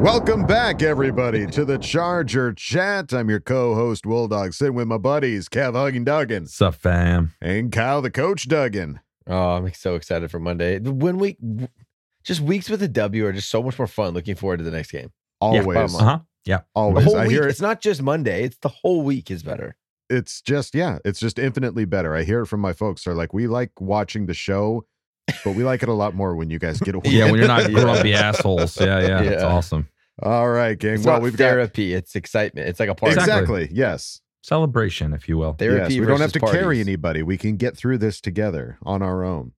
Welcome back, everybody, to the Charger Chat. I'm your co-host, Will Dog, sitting with my buddies, Kev Hugging Duggan. Sup, fam? And Kyle the Coach Duggan. Oh, I'm so excited for Monday. When we just weeks with a W are just so much more fun. Looking forward to the next game. Always. Uh huh. Yeah. Always. The whole I week. hear it, It's not just Monday. It's the whole week is better. it's just, yeah, it's just infinitely better. I hear it from my folks. They're like, we like watching the show, but we like it a lot more when you guys get away. Yeah, when you're not Yeah. grumpy assholes. Yeah, yeah, That's Yeah. awesome. All right, gang. It's well, not we've got therapy. It's excitement. It's like a party. exactly. Exactly. Yes. Celebration, if you will. Therapy. yes. We don't have versus to carry anybody. We can get through this together on our own.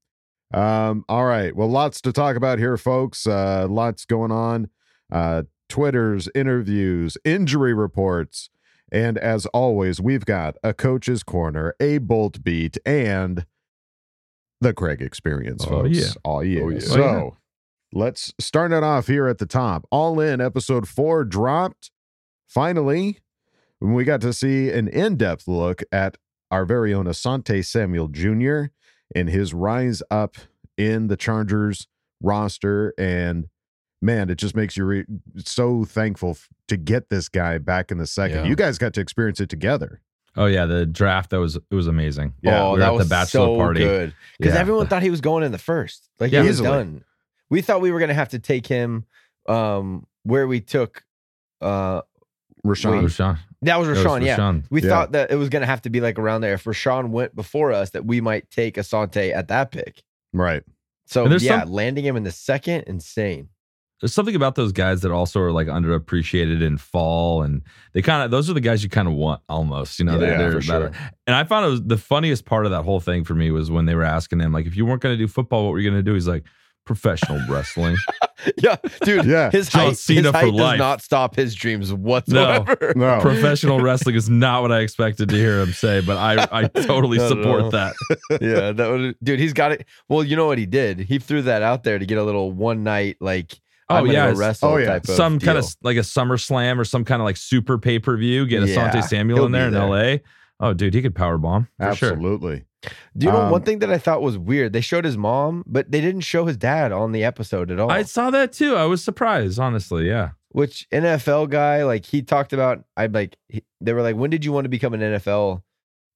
Um, all right. Well, lots to talk about here, folks. Uh, lots going on. Uh, Twitters, interviews, injury reports. And as always, we've got a coach's corner, a bolt beat, and the Craig experience, Oh, folks. yeah. Oh, yeah. Oh, yeah. So Oh, yeah. Let's start it off here at the top. All in episode four dropped. Finally, when we got to see an in-depth look at our very own Asante Samuel Jr. and his rise up in the Chargers roster. And man, it just makes you re- so thankful f- to get this guy back in the second. Yeah. You guys got to experience it together. Oh yeah, the draft that was it was amazing. Yeah, oh, we were oh, that at was the bachelor so party. good because Yeah. everyone thought he was going in the first. Like Yeah, he was easily. done. We thought we were gonna have to take him um where we took uh Rashawn. Wait. Rashawn. that was That was Rashawn. yeah, Rashawn. we Yeah. thought that it was gonna have to be like around there. If Rashawn went before us, that we might take Asante at that pick. Right. So yeah, some- landing him in the second, insane. There's something about those guys that also are like underappreciated in fall, and they kind of those are the guys you kind of want almost. You know, Yeah, they're, for they're sure. better. And I found it was the funniest part of that whole thing for me was when they were asking him like, if you weren't going to do football, what were you going to do? He's like, professional wrestling. yeah, dude. Yeah. his John height, Cena his for height does life. not stop his dreams whatsoever. No. professional wrestling is not what I expected to hear him say, but I I totally No, support no. that. yeah, that would, dude. He's got it. Well, you know what he did? He threw that out there to get a little one night like. Oh, yeah, go it's- wrestle oh, yeah. type of Some kind of like a Summer Slam or some kind of like super pay per view. Get Yeah, Asante Samuel in there be in. L.A. Oh, dude, he could power bomb Absolutely. sure. Absolutely. Do you know Um, one thing that I thought was weird? They showed his mom, but they didn't show his dad on the episode at all. I saw that too. I was surprised, honestly. Yeah. Which NFL guy, like he talked about, I like he, they were like, when did you want to become an NFL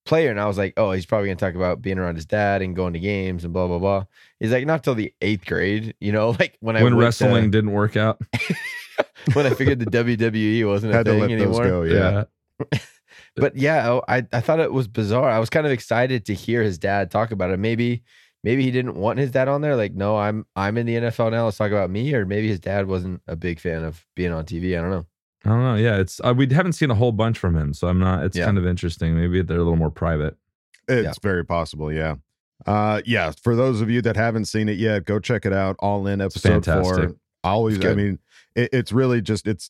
player? And I was like, oh, he's probably gonna talk about being around his dad and going to games and blah blah blah. He's like, not till the eighth grade, you know, like when I when wrestling to, didn't work out. when I figured the WWE wasn't a Had to thing let those anymore. go. Yeah. But yeah, oh, I I thought it was bizarre. I was kind of excited to hear his dad talk about it. Maybe maybe he didn't want his dad on there. Like, no, I'm I'm in the NFL now. Let's talk about me. Or maybe his dad wasn't a big fan of being on TV. I don't know. I don't know. Yeah, it's uh, we haven't seen a whole bunch from him, so I'm not. It's Yeah. kind of interesting. Maybe they're a little more private. It's Yeah. very possible, yeah. Uh yeah, for those of you that haven't seen it yet, go check it out. All in episode fantastic. four. Always I mean, it, it's really just it's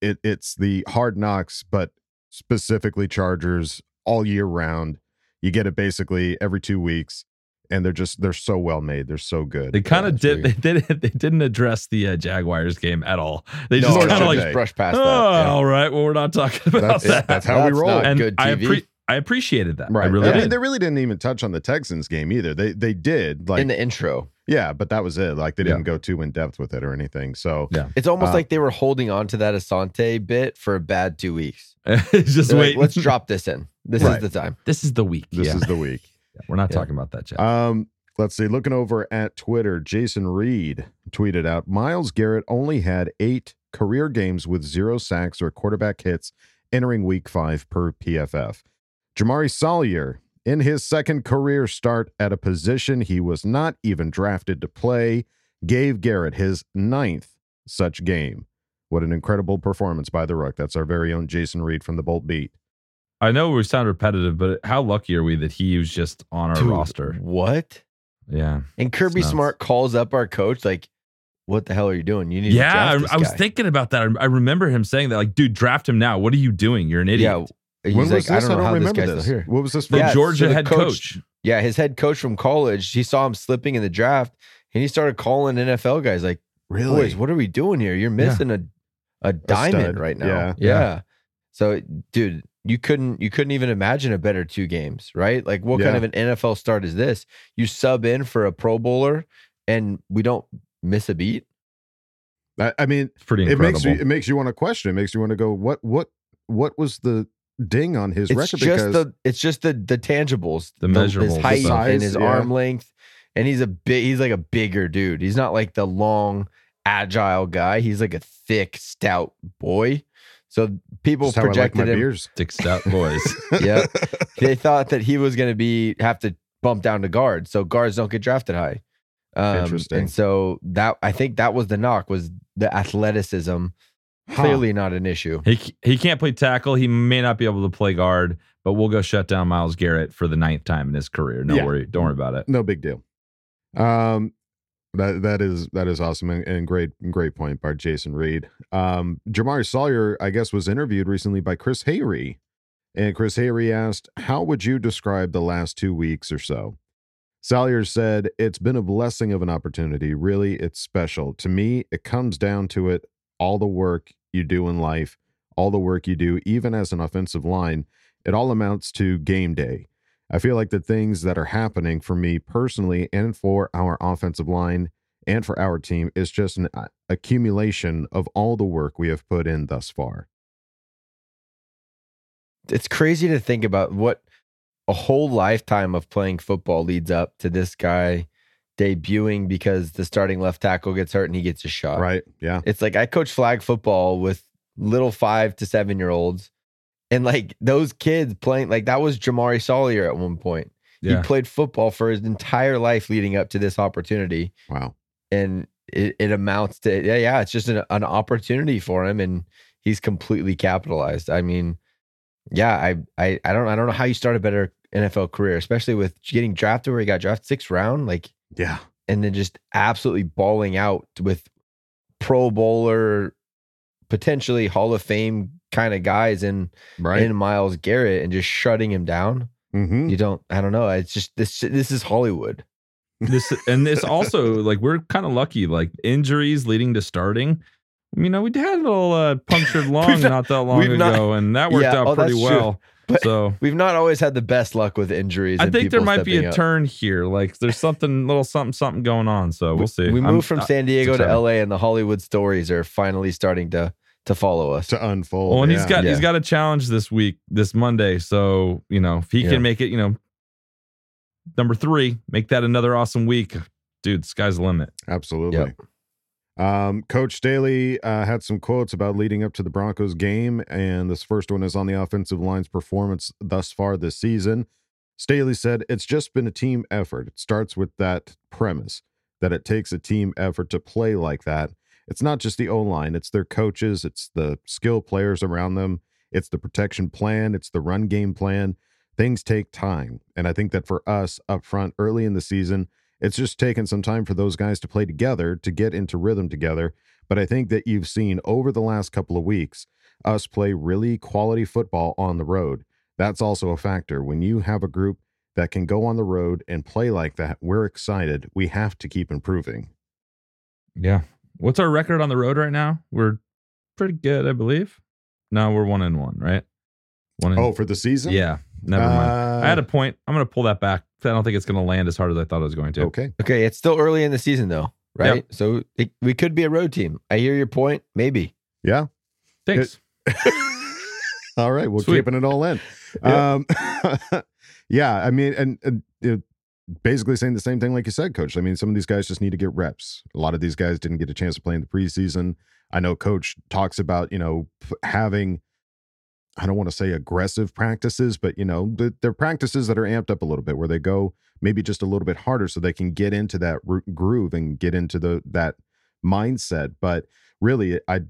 it it's the hard knocks, but specifically Chargers all year round. You get it basically every two weeks. and they're just they're so well made. They're so good. They kind of did. They did. They didn't address the uh, Jaguars game at all. They No, just nor kind of like, they. brush past oh, that. yeah. all right. Well, we're not talking about That's, that. that's how we roll. not and good I, TV. appre- I appreciated that. Right. I really I mean, did. they really didn't even touch on the Texans game either. They they did like in the intro. yeah, but that was it. Like they didn't go too in depth with it or anything. So Yeah. It's almost Uh, like they were holding on to that Asante bit for a bad two weeks. just They're like, wait. let's drop this in. This Right. is the time. This is the week. this yeah. is the week. We're not Yeah. talking about that, Jack. Um, let's see. Looking over at Twitter, Jason Reed tweeted out Myles Garrett only had eight career games with zero sacks or quarterback hits entering week five per PFF. Jamaree Salyer, in his second career start at a position he was not even drafted to play, gave Garrett his ninth such game. What an incredible performance by the Rook. That's our very own Jason Reed from the Bolt Beat. I know we sound repetitive, but how lucky are we that he was just on our Dude, roster? What? Yeah. And Kirby Smart calls up our coach like, "What the hell are you doing? You need Yeah, to I, I was thinking about that. I, I remember him saying that, like, dude, draft him now. What are you doing? You're an idiot. Yeah, he's when like, was I this? don't know how this remember guy's still here. What was this The from? Yeah, Georgia so the head coach- coach. Yeah, his head coach from college, he saw him slipping in the draft, and he started calling NFL guys like, Really? "Boys, what are we doing here? You're missing a a diamond stud. right now." Yeah. yeah. So, dude, you couldn't you couldn't even imagine a better two games, right? Like, what kind of an NFL start is this? You sub in for a Pro Bowler, and we don't miss a beat. I, I mean, It's pretty it makes you it makes you want to question. It makes you want to go, what what what was the ding on his It's record? just because the it's just the the tangibles, The his measurables, height the size, and his yeah. arm length, and he's a big. He's like a bigger dude. He's not like the long, agile guy. He's like a thick, stout boy. So people just how I like projected my him. beers. Dick Stout boys. Yeah, they thought that he was going to be have to bump down to guard, so guards don't get drafted high. Um, Interesting. And so that I think that was the knock was the athleticism. Huh. Clearly not an issue. he he can't play tackle. He may not be able to play guard, but we'll go shut down Myles Garrett for the ninth time in his career. No Yeah. worry. Don't worry about it. no big deal. Um, that that is that is awesome and, and great great point by Jason Reed. Um, Jamaree Salyer, I guess, was interviewed recently by Chris Hayre, and Chris Hayre asked, "How would you describe the last two weeks or so?" Salyer said, "It's been a blessing of an opportunity. Really, it's special to me. It comes down to it. All the work you do in life, all the work you do, even as an offensive line, it all amounts to game day." I feel like the things that are happening for me personally and for our offensive line and for our team is just an uh, accumulation of all the work we have put in thus far. it's crazy to think about what a whole lifetime of playing football leads up to this guy debuting because the starting left tackle gets hurt and he gets a shot. Right? Yeah. It's like I coach flag football with little five to seven year olds. And like those kids playing, like that was Jamaree Salyer at one point. Yeah. He played football for his entire life leading up to this opportunity. Wow. And it, it amounts to, yeah, yeah, it's just an, an opportunity for him. And he's completely capitalized. I mean, yeah, I, I, I don't, I don't know how you start a better NFL career, especially with getting drafted where he got drafted sixth round, like, Yeah. and then just absolutely balling out with Pro Bowler, potentially Hall of Fame kind of guys in Right. in Myles Garrett and just shutting him down. mm-hmm. You don't, I don't know. It's just this. This is Hollywood. this and this also like we're kind of lucky. Like injuries leading to starting. You know, we had a little uh, punctured lung not- not, that long ago, not- and that worked Yeah, out oh, pretty well. true. Well. But- so We've not always had the best luck with injuries. I and think there might be a up. turn here. Like there's something, little something, something going on. So we'll see. We I'm- moved from I- San Diego to. LA, and the Hollywood stories are finally starting to to follow us. To unfold. Well, and he's got he's got a challenge this week, this Monday. So you know, if he Yeah. can make it, you know, number three, make that another awesome week, dude. Sky's the limit. Absolutely. Um, Coach Staley uh, had some quotes about leading up to the Broncos game, and this first one is on the offensive line's performance thus far this season. Staley said, It's just been a team effort. It starts with that premise that it takes a team effort to play like that. It's not just the O line, it's their coaches, it's the skill players around them, it's the protection plan, it's the run game plan. Things take time. And I think that for us up front early in the season, it's just taken some time for those guys to play together, to get into rhythm together. But I think that you've seen over the last couple of weeks us play really quality football on the road. That's also a factor. When you have a group that can go on the road and play like that, we're excited. We have to keep improving. Yeah. What's our record on the road right now? We're pretty good, I believe. No, we're one and one, right? One. And, Oh, for the season? yeah. Never mind. I had a Uh, point. I'm going to pull that back. I don't think it's going to land as hard as I thought it was going to. Okay. Okay, it's still early in the season though, right? So it, we could be a road team. I hear your point. Maybe. Yeah. Thanks. all right. We're Sweet. keeping it all in. Yeah. Um, yeah. I mean, and, and you know, basically saying the same thing like you said, coach. I mean, some of these guys just need to get reps. A lot of these guys didn't get a chance to play in the preseason. I know coach talks about, you know, p- having, I don't want to say aggressive practices, but, you know, the, they're practices that are amped up a little bit where they go maybe just a little bit harder so they can get into that groove and get into the, that mindset. But really, I,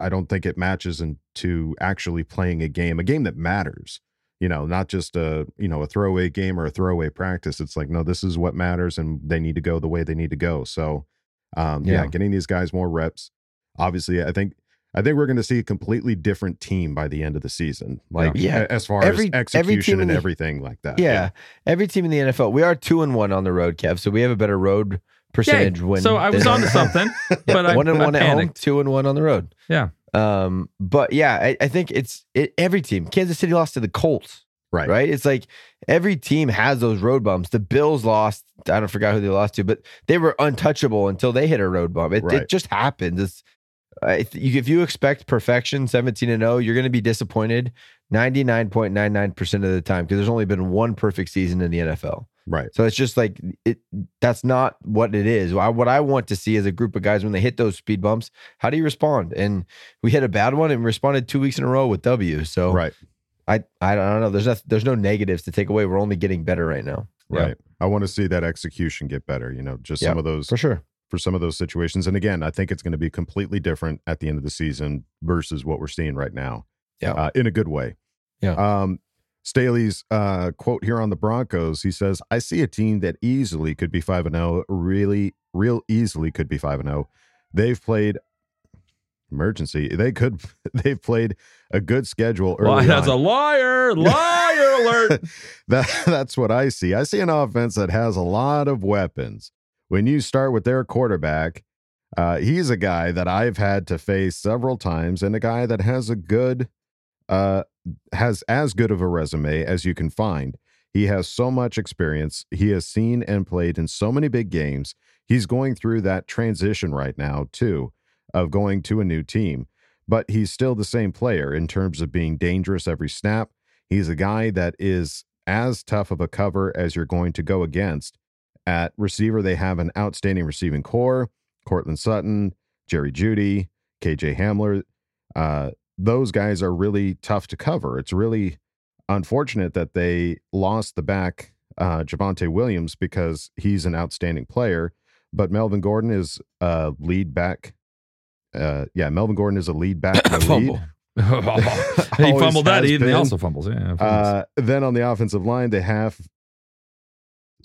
I don't think it matches into actually playing a game, a game that matters. You know, not just a you know a throwaway game or a throwaway practice. It's like no, this is what matters, and they need to go the way they need to go. So, um, yeah. Yeah. getting these guys more reps. Obviously, I think I think we're going to see a completely different team by the end of the season. Like Yeah. as far Every- as team execution in and the- everything like that. Yeah. Every team in the NFL, we are two and one on the road, Kev. So we have a better road percentage Yay. win. So I was than- onto something, but I, one and I one at home, two and one on the road. Yeah. Um, but yeah, I, I think it's it, every team. Kansas City lost to the Colts, Right. right? It's like every team has those road bumps. The Bills lost. I don't forgot who they lost to, but they were untouchable until they hit a road bump. It, Right. it just happens. It's Uh, I th- you- if you expect perfection, seventeen and zero, you're going to be disappointed ninety nine point nine nine percent of the time because there's only been one perfect season in the NFL. Right. So it's just like it. That's not what it is. I, what I want to see is a group of guys when they hit those speed bumps. How do you respond? And we hit a bad one and responded two weeks in a row with W. So Right. I I don't know. There's no, there's no negatives to take away. We're only getting better right now. Right. I want to see that execution get better. You know, just Yeah, some of those For sure. For some of those situations. And again, I think it's going to be completely different at the end of the season versus what we're seeing right now. Yeah. Uh, in a good way. Yeah. Um, Staley's uh, quote here on the Broncos, he says, I see a team that easily could be 5 and 0, really, real easily could be 5 and 0. They've played emergency. They could, they've played a good schedule early. Well, that's on. a liar. Liar alert. that that's what I see. I see an offense that has a lot of weapons. When you start with their quarterback, uh, he's a guy that I've had to face several times, and a guy that has a good, uh, has as good of a resume as you can find. He has so much experience. He has seen and played in so many big games. He's going through that transition right now too, of going to a new team. But he's still the same player in terms of being dangerous every snap. He's a guy that is as tough of a cover as you're going to go against. At receiver, they have an outstanding receiving core Courtland Sutton, Jerry Jeudy, KJ Hamler. Uh, those guys are really tough to cover. It's really unfortunate that they lost the back, uh, Javonte Williams, because he's an outstanding player. But Melvin Gordon is a lead back. Uh, yeah, Melvin Gordon is a lead back. in the lead. he fumbled that. He, he also fumbles. Yeah. fumbles. Uh, then on the offensive line, they have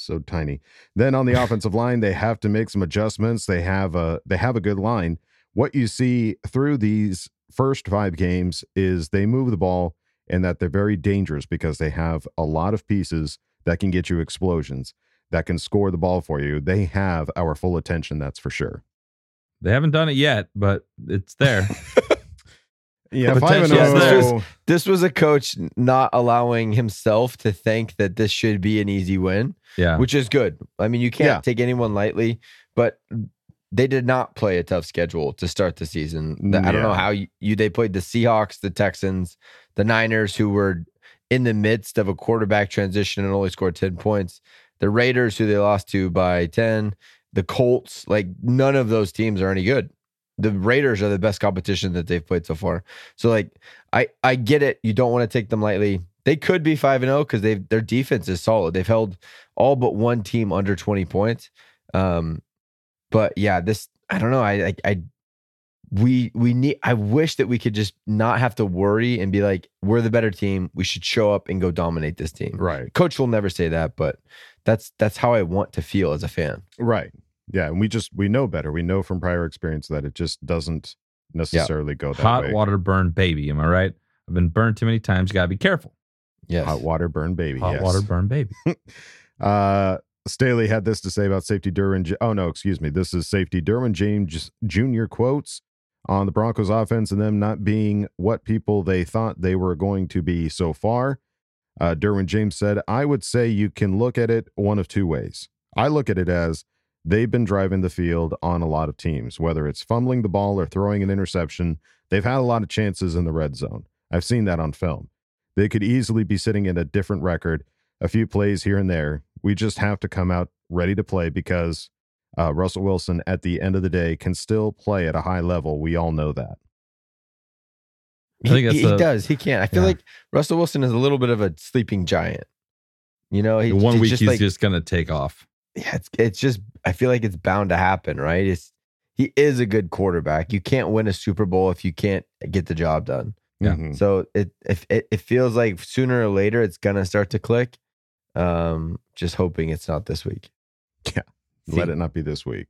so tiny. Then on the offensive line, they have to make some adjustments. They have a they have a good line. What you see through these first five games is they move the ball and that they're very dangerous because they have a lot of pieces that can get you explosions that can score the ball for you. They have our full attention, that's for sure. they haven't done it yet, but it's there. Yeah, five and potential is there. oh. This was a coach not allowing himself to think that this should be an easy win, Yeah. which is good. I mean, you can't Yeah. take anyone lightly, but they did not play a tough schedule to start the season. The- I don't know how you, you they played the Seahawks, the Texans, the Niners, who were in the midst of a quarterback transition and only scored 10 points. The Raiders, who they lost to by 10, the Colts, like none of those teams are any good. The Raiders are the best competition that they've played so far. So like I I get it. You don't want to take them lightly. They could be 5 and 0 cuz they their defense is solid. They've held all but one team under 20 points. Um but yeah, this I don't know. I I, I we we need I wish that we could just not have to worry and be like we're the better team. We should show up and go dominate this team. Right. Coach will never say that, but that's that's how I want to feel as a fan. Right. Yeah, and we just we know better. We know from prior experience that it just doesn't necessarily go that way. Hot way. water burn baby. Am I right? I've been burned too many times. You gotta be careful. Yes. Hot water burn baby. Hot yes. water burn baby. Uh, Staley had this to say about safety Derwin. Oh no, excuse me. This is safety Derwin James Jr. quotes on the Broncos offense and them not being what people they thought they were going to be so far. Uh, Derwin James said, "I would say you can look at it one of two ways. I look at it as they've been driving the field on a lot of teams, whether it's fumbling the ball or throwing an interception. They've had a lot of chances in the red zone. I've seen that on film. They could easily be sitting in a different record." a few plays here and there. We just have to come out ready to play because uh, Russell Wilson, at the end of the day, can still play at a high level. We all know that. I think he, that's he does. He can't. I feel Yeah. like Russell Wilson is a little bit of a sleeping giant. You know, he, One he's week just he's like, just gonna take off. yeah, it's it's just I feel like it's bound to happen, right? It's he is a good quarterback. You can't win a Super Bowl if you can't get the job done. Yeah. Mhm. So it if it, it feels like sooner or later it's gonna start to click. Um, just hoping it's not this week. Yeah. Let it not be this week.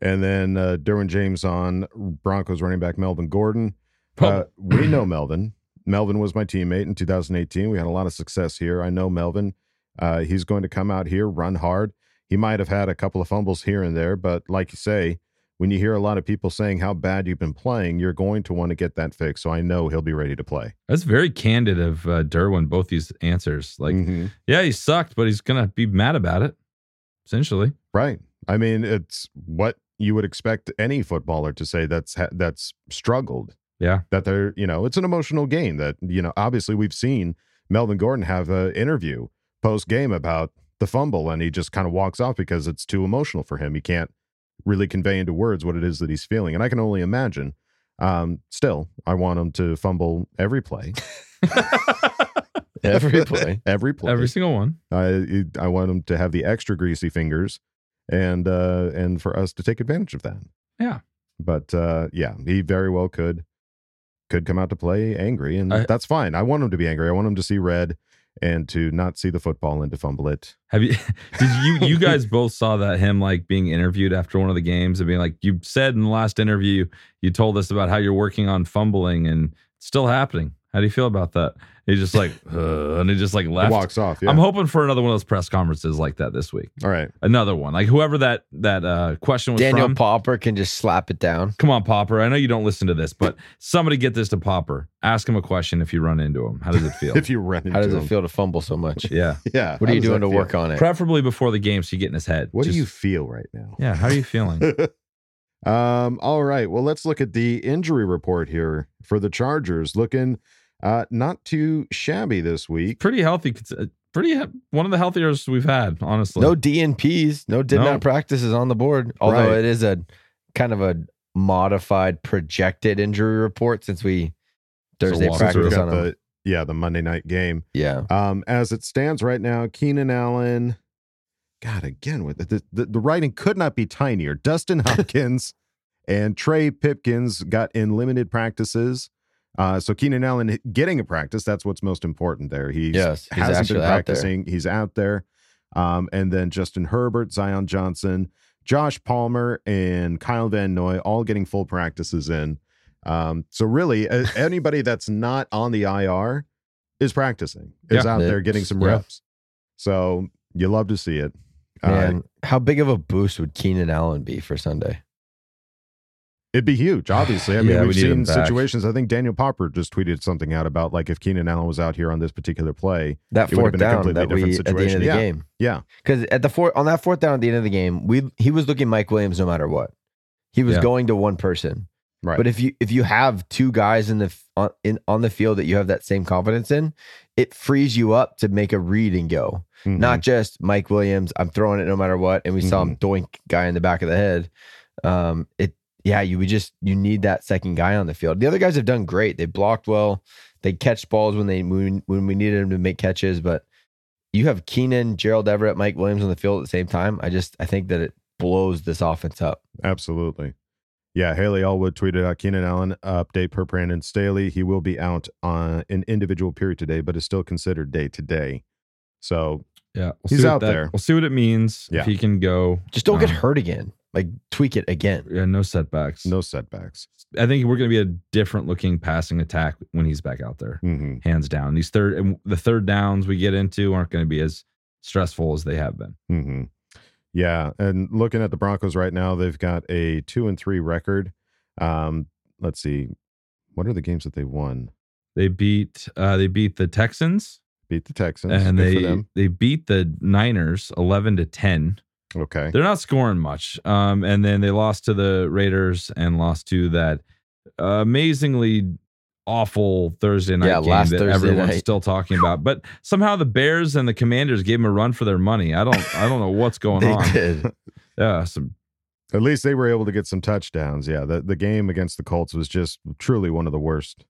And then uh, Derwin James on Broncos running back Melvin Gordon. Uh, we know Melvin. Melvin was my teammate in 2018. We had a lot of success here. I know Melvin. Uh, he's going to come out here, run hard. He might have had a couple of fumbles here and there, but like you say, when you hear a lot of people saying how bad you've been playing, you're going to want to get that fixed. So I know he'll be ready to play. That's very candid of uh, Derwin. Both these answers, like, Mhm. yeah, he sucked, but he's gonna be mad about it. Essentially, Right. I mean, it's what you would expect any footballer to say that's ha- that's struggled. Yeah. That they're, you know, it's an emotional game that, you know, obviously we've seen Melvin Gordon have an interview post game about the fumble and he just kind of walks off because it's too emotional for him. He can't really convey into words what it is that he's feeling. And I can only imagine. Um, still, I want him to fumble every play. Every play. every play. every single one. I I want him to have the extra greasy fingers, and uh, and for us to take advantage of that. Yeah. But uh, yeah, he very well could could come out to play angry, and I- that's fine. I want him to be angry. I want him to see red and to not see the football and to fumble it. Have you? Did you? You guys both saw that him like being interviewed after one of the games and being like, you said in the last interview, you told us about how you're working on fumbling and it's still happening. How do you feel about that? He's just like, uh, and he just like He left. walks off. Yeah. I'm hoping for another one of those press conferences like that this week. All right. Another one, like whoever that that uh, question was Daniel from. Popper can just slap it down. Come on, Popper. I know you don't listen to this, but somebody get this to Popper. Ask him a question if you run into him. How does it feel? If you run into How does it feel to fumble so much? yeah. Yeah. What how are you doing to feel? work on it? Preferably before the game so you get in his head. What do you feel right now? Yeah. How are you feeling? Um, all right. Well, let's look at the injury report here for the Chargers. Looking uh, not too shabby this week. pretty healthy. uh, Pretty he- one of the healthiest we've had, honestly. No DNPs, no did No. not practices on the board. Although Right. it is a kind of a modified projected injury report since we Thursday walk practice on them. the yeah the Monday night game. Yeah. Um, as it stands right now, Keenan Allen. God, again with the the, the writing could not be tinier. Dustin Hopkins and Trey Pipkins got in limited practices. Uh, so Keenan Allen getting a practice, that's what's most important there. He's, Yes, he's hasn't actually been out practicing. He's out there. Um, and then Justin Herbert, Zion Johnson, Josh Palmer, and Kyle Van Noy all getting full practices in. Um, so really, a- anybody that's not on the IR is practicing, is Yeah. out there getting some yeah. reps. So you love to see it. Uh, how big of a boost would Keenan Allen be for Sunday? It'd be huge, obviously. I mean, Yeah, we we've him seen situations. I think Daniel Popper just tweeted something out about like if Keenan Allen was out here on this particular play. That It would've fourth been a down completely that we different at the end situation. of the Yeah. game. Yeah. Because at the fourth on that fourth down at the end of the game, we he was looking Mike Williams no matter what. He was Yeah. going to one person. Right. But if you if you have two guys in the on, in on the field that you have that same confidence in, it frees you up to make a read and go. Mhm. Not just Mike Williams, I'm throwing it no matter what, and we saw him Mm-hmm. doink guy in the back of the head. Um, it yeah, you would just you need that second guy on the field. The other guys have done great. They blocked well. They catch balls when they when, when we needed them to make catches. But you have Keenan, Gerald Everett, Mike Williams on the field at the same time. I just I think that it blows this offense up. Absolutely. Yeah, Haley Allwood tweeted out Keenan Allen update per Brandon Staley. He will be out on an individual period today, but is still considered day to day. So Yeah, we'll He's out that- there. We'll see what it means Yeah. if he can go. Just don't get Um, hurt again. Like tweak it again. Yeah, no setbacks. No setbacks. I think we're going to be a different looking passing attack when he's back out there, hmm hands down. These third and the third downs we get into aren't going to be as stressful as they have been. hmm Yeah, and looking at the Broncos right now, they've got a two and three record. Um, let's see, what are the games that they won? They beat uh, they beat the Texans Beat the Texans, and Good they they beat the Niners eleven to ten. Okay, They're not scoring much. Um, and then they lost to the Raiders and lost to that amazingly awful Thursday night Yeah, game last that Thursday everyone's night. still talking about. But somehow the Bears and the Commanders gave them a run for their money. I don't I don't know what's going They on. did. Yeah, some at least they were able to get some touchdowns. Yeah, the the game against the Colts was just truly one of the worst,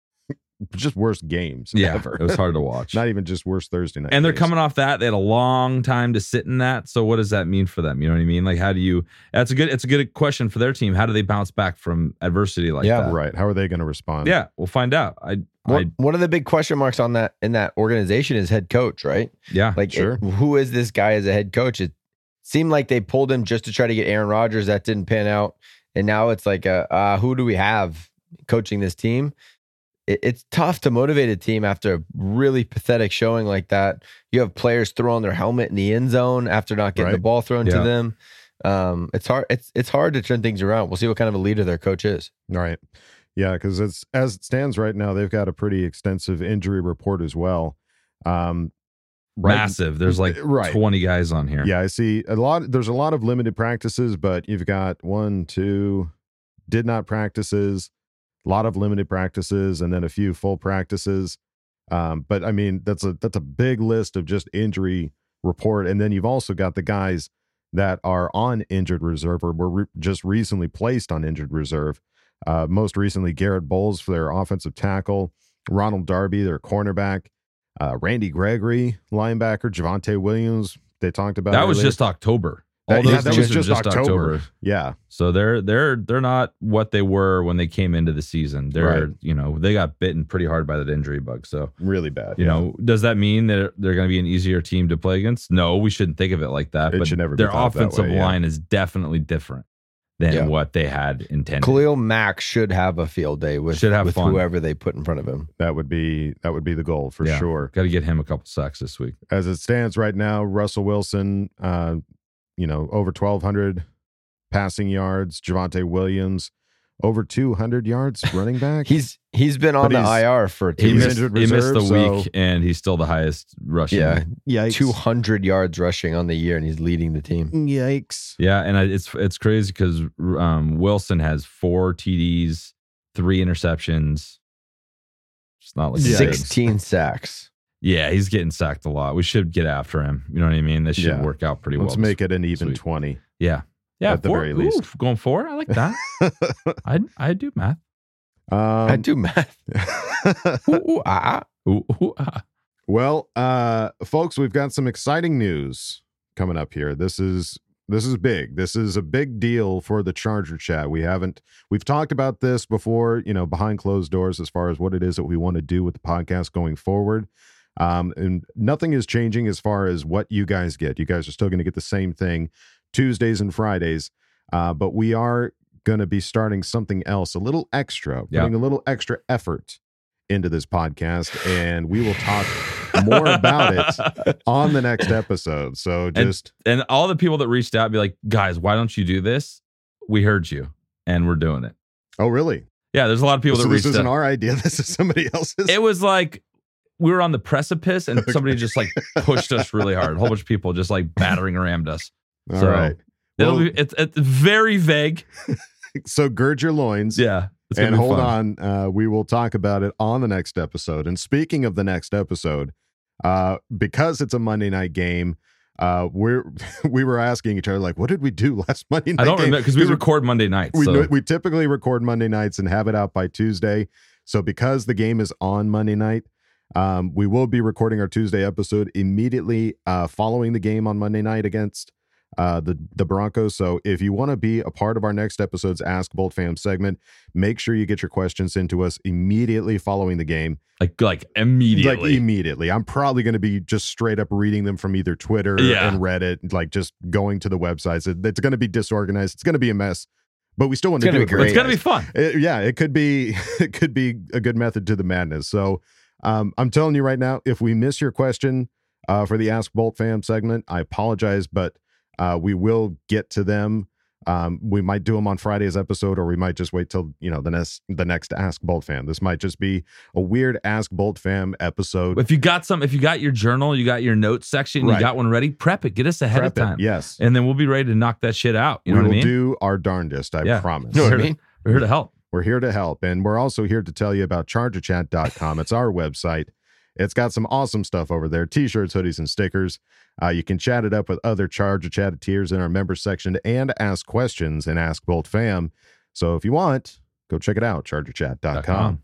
just worst games yeah, ever. it was hard to watch. Not even just worst Thursday night. and they're games. coming off that. They had a long time to sit in that. So what does that mean for them? You know what I mean? Like how do you that's a good it's a good question for their team. How do they bounce back from adversity like Yeah, that? right. How are they going to respond? Yeah, we'll find out. I One, I one of the big question marks on that in that organization is head coach, right? yeah. Like, Sure. it- who is this guy as a head coach? It seemed like they pulled him just to try to get Aaron Rodgers. That didn't pan out, and now it's like, uh, uh, who do we have coaching this team? It, it's tough to motivate a team after a really pathetic showing like that. You have players throwing their helmet in the end zone after not getting the ball thrown Yeah. to them. Um, it's hard. It's it's hard to turn things around. We'll see what kind of a leader their coach is. All right. Yeah, because it's as it stands right now, they've got a pretty extensive injury report as well. Um, right- Massive. There's like Right. 20 guys on here. Yeah, I see a lot. There's a lot of limited practices, but you've got one, two, did not practices, a lot of limited practices, and then a few full practices. Um, but I mean, that's a that's a big list of just injury report, and then you've also got the guys that are on injured reserve or were re- just recently placed on injured reserve. Uh, most recently, Garett Bolles for their offensive tackle, Ronald Darby, their cornerback, uh, Randy Gregory, linebacker, Javonte Williams. They talked about That was just October. All That- yeah, those that was are just October. Yeah, So they're they're they're not what they were when they came into the season. They're Right. you know they got bitten pretty hard by that injury bug. So really bad. you yeah. know does that mean that they're going to be an easier team to play against? No, we shouldn't think of it like that. It but should never be their that offensive way, yeah. line is definitely different than Yeah. what they had intended. Khalil Mack should have a field day with, Should have with fun. whoever they put in front of him. that would be that would be the goal for Yeah. sure. Got to get him a couple sacks this week. As it stands right now, Russell Wilson, uh, you know, over twelve hundred passing yards. Javonte Williams, over two hundred yards running back. He's he's been on But the IR for two He missed, injured he missed the so- week, and he's still the highest rushing. Yeah, Yikes. two hundred yards rushing on the year, and he's leading the team. Yikes. Yeah, and I- it's it's crazy because um, Wilson has four TDs, three interceptions. It's not like Yeah. Sixteen sacks. Yeah, he's getting sacked a lot. We should get after him. You know what I mean? This should Yeah. work out pretty well. Let's make it an even Sweet. twenty. Yeah, yeah. at the four- very least. going four. I like that. I I do math. Um, I do math. Ooh, ooh, ah, ah. Ooh, ooh, ah. Well, uh, folks, we've got some exciting news coming up here. This is this is big. This is a big deal for the Charger chat. We haven't we've talked about this before, you know, behind closed doors as far as what it is that we want to do with the podcast going forward. Um, and nothing is changing as far as what you guys get. You guys are still going to get the same thing Tuesdays and Fridays. Uh, but we are going to be starting something else, a little extra, Yeah. putting a little extra effort into this podcast, and we will talk more about it on the next episode. So just and all the people that reached out be like, guys, why don't you do this? We heard you, and we're doing it. oh really? Yeah, there's a lot of people so that this reached isn't out. our idea. This is somebody else's. it was like we were on the precipice and somebody just like pushed us really hard. A whole bunch of people just like battering around us. All so- right. It'll Well, be it's, it's very vague. so gird your loins. Yeah. And hold fun. on, uh, we will talk about it on the next episode. And speaking of the next episode, uh, because it's a Monday night game, uh, we're we were asking each other like, what did we do last Monday night? I don't game? remember because we record Monday nights. we, so we typically record Monday nights and have it out by Tuesday. So because the game is on Monday night, um, we will be recording our Tuesday episode immediately uh, following the game on Monday night against uh, the the Broncos. So if you want to be a part of our next episode's Ask Bolt Fam segment, make sure you get your questions into us immediately following the game. Like like immediately. Like immediately. I'm probably going to be just straight up reading them from either Twitter Yeah. and Reddit, like just going to the websites. It- it's going to be disorganized. It's going to be a mess, but we still want It's to do gonna it. great. it's gonna be fun. It- yeah, it could be it could be a good method to the madness. So um, I'm telling you right now, if we miss your question uh, for the Ask Bolt Fam segment, I apologize, but uh, we will get to them. Um, we might do them on Friday's episode, or we might just wait till you know the next the next Ask Bolt Fam. This might just be a weird Ask Bolt Fam episode. If you got some, if you got your journal, you got your notes section, Right. you got one ready, prep it. Get us ahead Prep of it, time. yes, And then we'll be ready to knock that shit out. You we know what will I mean? do our darndest. I Yeah. promise. You know what I We're here to- mean? We're here to help. We're here to help. And we're also here to tell you about chargerchat.com. It's our website. It's got some awesome stuff over there t shirts, hoodies, and stickers. Uh, you can chat it up with other Charger Chat tiers in our member section and ask questions and ask Bolt Fam. So if you want, go check it out, chargerchat.com.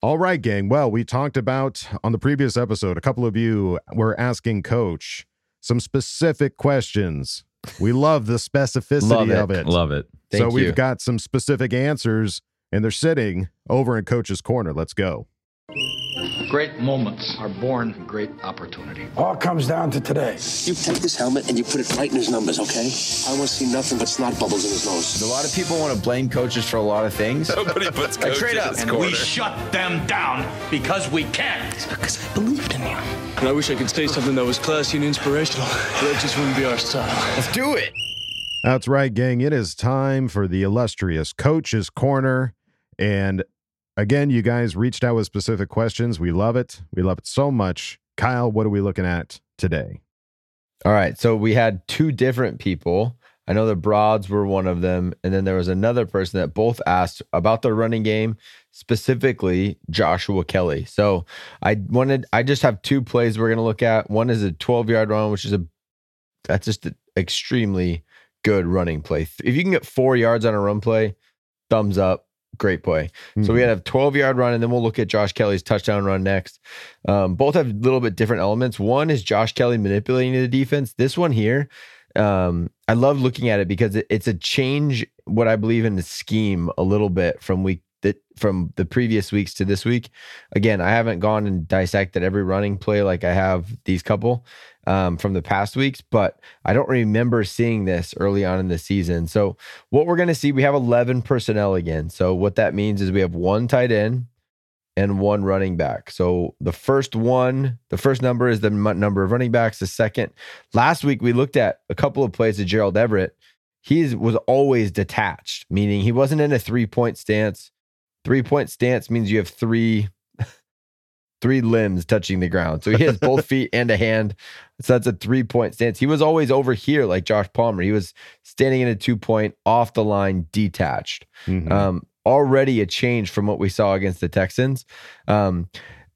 All right, gang. Well, we talked about on the previous episode, a couple of you were asking Coach some specific questions. We love the specificity Love it. of it. Love it. so Thank we've got some specific answers, and they're sitting over in Coach's corner. Let's go. Great moments are born from great opportunity. All comes down to today. You take this helmet and you put it right in his numbers, okay? I want to see nothing but snot bubbles in his nose. A lot of people want to blame coaches for a lot of things. Nobody puts Like, coach straight in up. his And corner. we shut them down because we can. Because I believed in you. And I wish I could say something that was classy and inspirational, but that just wouldn't be our style. Let's do it. That's right, gang. It is time for the illustrious Coach's Corner. And again, you guys reached out with specific questions. We love it. We love it so much. Kyle, what are we looking at today? All right. So we had two different people. I know the Broads were one of them. And then there was another person that both asked about the running game, specifically Joshua Kelley. So I wanted, I just have two plays we're going to look at. One is a 12 yard run, which is a, that's just an extremely good running play. If you can get four yards on a run play, thumbs up. Great play. So we had a 12 yard run, and then we'll look at Josh Kelley's touchdown run next. Um, both have a little bit different elements. One is Josh Kelley manipulating the defense. This one here, um, I love looking at it because it, it's a change. What I believe in the scheme a little bit from week that from the previous weeks to this week. Again, I haven't gone and dissected every running play like I have these couple um, from the past weeks, but I don't remember seeing this early on in the season. So what we're going to see, we have 11 personnel again. So what that means is we have one tight end and one running back. So the first one, the first number is the m- number of running backs. The second, last week we looked at a couple of plays of Gerald Everett. He was always detached, meaning he wasn't in a three point stance. Three point stance means you have three three limbs touching the ground. So he has both feet and a hand. So that's a three point stance. He was always over here like Josh Palmer. He was standing in a two point off the line detached. Mhm. Um, already a change from what we saw against the Texans. Um,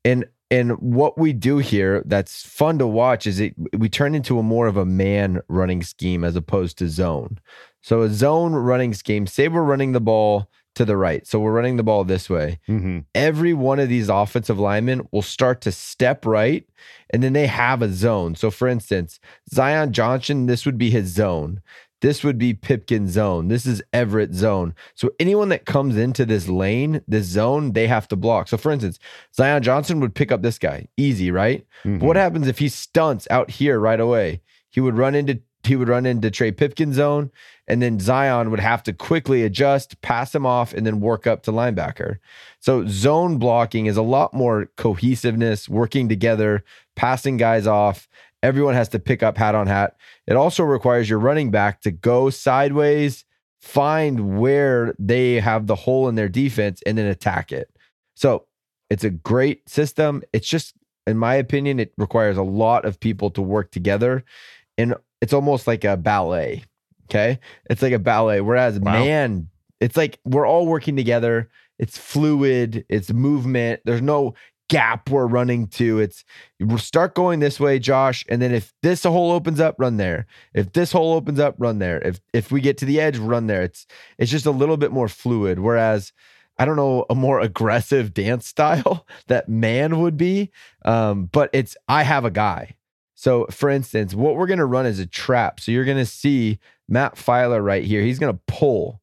and and what we do here that's fun to watch is it we turn into a more of a man running scheme as opposed to zone. So a zone running scheme, say we're running the ball to the right. So we're running the ball this way Mhm. every one of these offensive linemen will start to step right and then they have a zone. So, for instance, Zion Johnson, this would be his zone. This would be Pipkin's zone. This is Everett zone. So, anyone that comes into this lane, this zone, they have to block. So, for instance, Zion Johnson would pick up this guy. Easy, right? Mhm. But what happens if he stunts out here right away? He would run into he would run into Trey Pipkin zone, and then Zion would have to quickly adjust, pass him off, and then work up to linebacker. So zone blocking is a lot more cohesiveness, working together, passing guys off. Everyone has to pick up hat on hat. It also requires your running back to go sideways, find where they have the hole in their defense, and then attack it. So it's a great system. It's just, in my opinion, it requires a lot of people to work together. And it's almost like a ballet. Okay. It's like a ballet. Whereas Wow. man, it's like we're all working together. It's fluid, it's movement. There's no gap we're running to. It's we'll start going this way, Josh. And then if this hole opens up, run there. If this hole opens up, run there. If if we get to the edge, run there. It's it's just a little bit more fluid. Whereas I don't know a more aggressive dance style that man would be. Um, but it's I have a guy. So for instance, what we're gonna run is a trap. So you're gonna see Matt Feiler right here. He's gonna pull.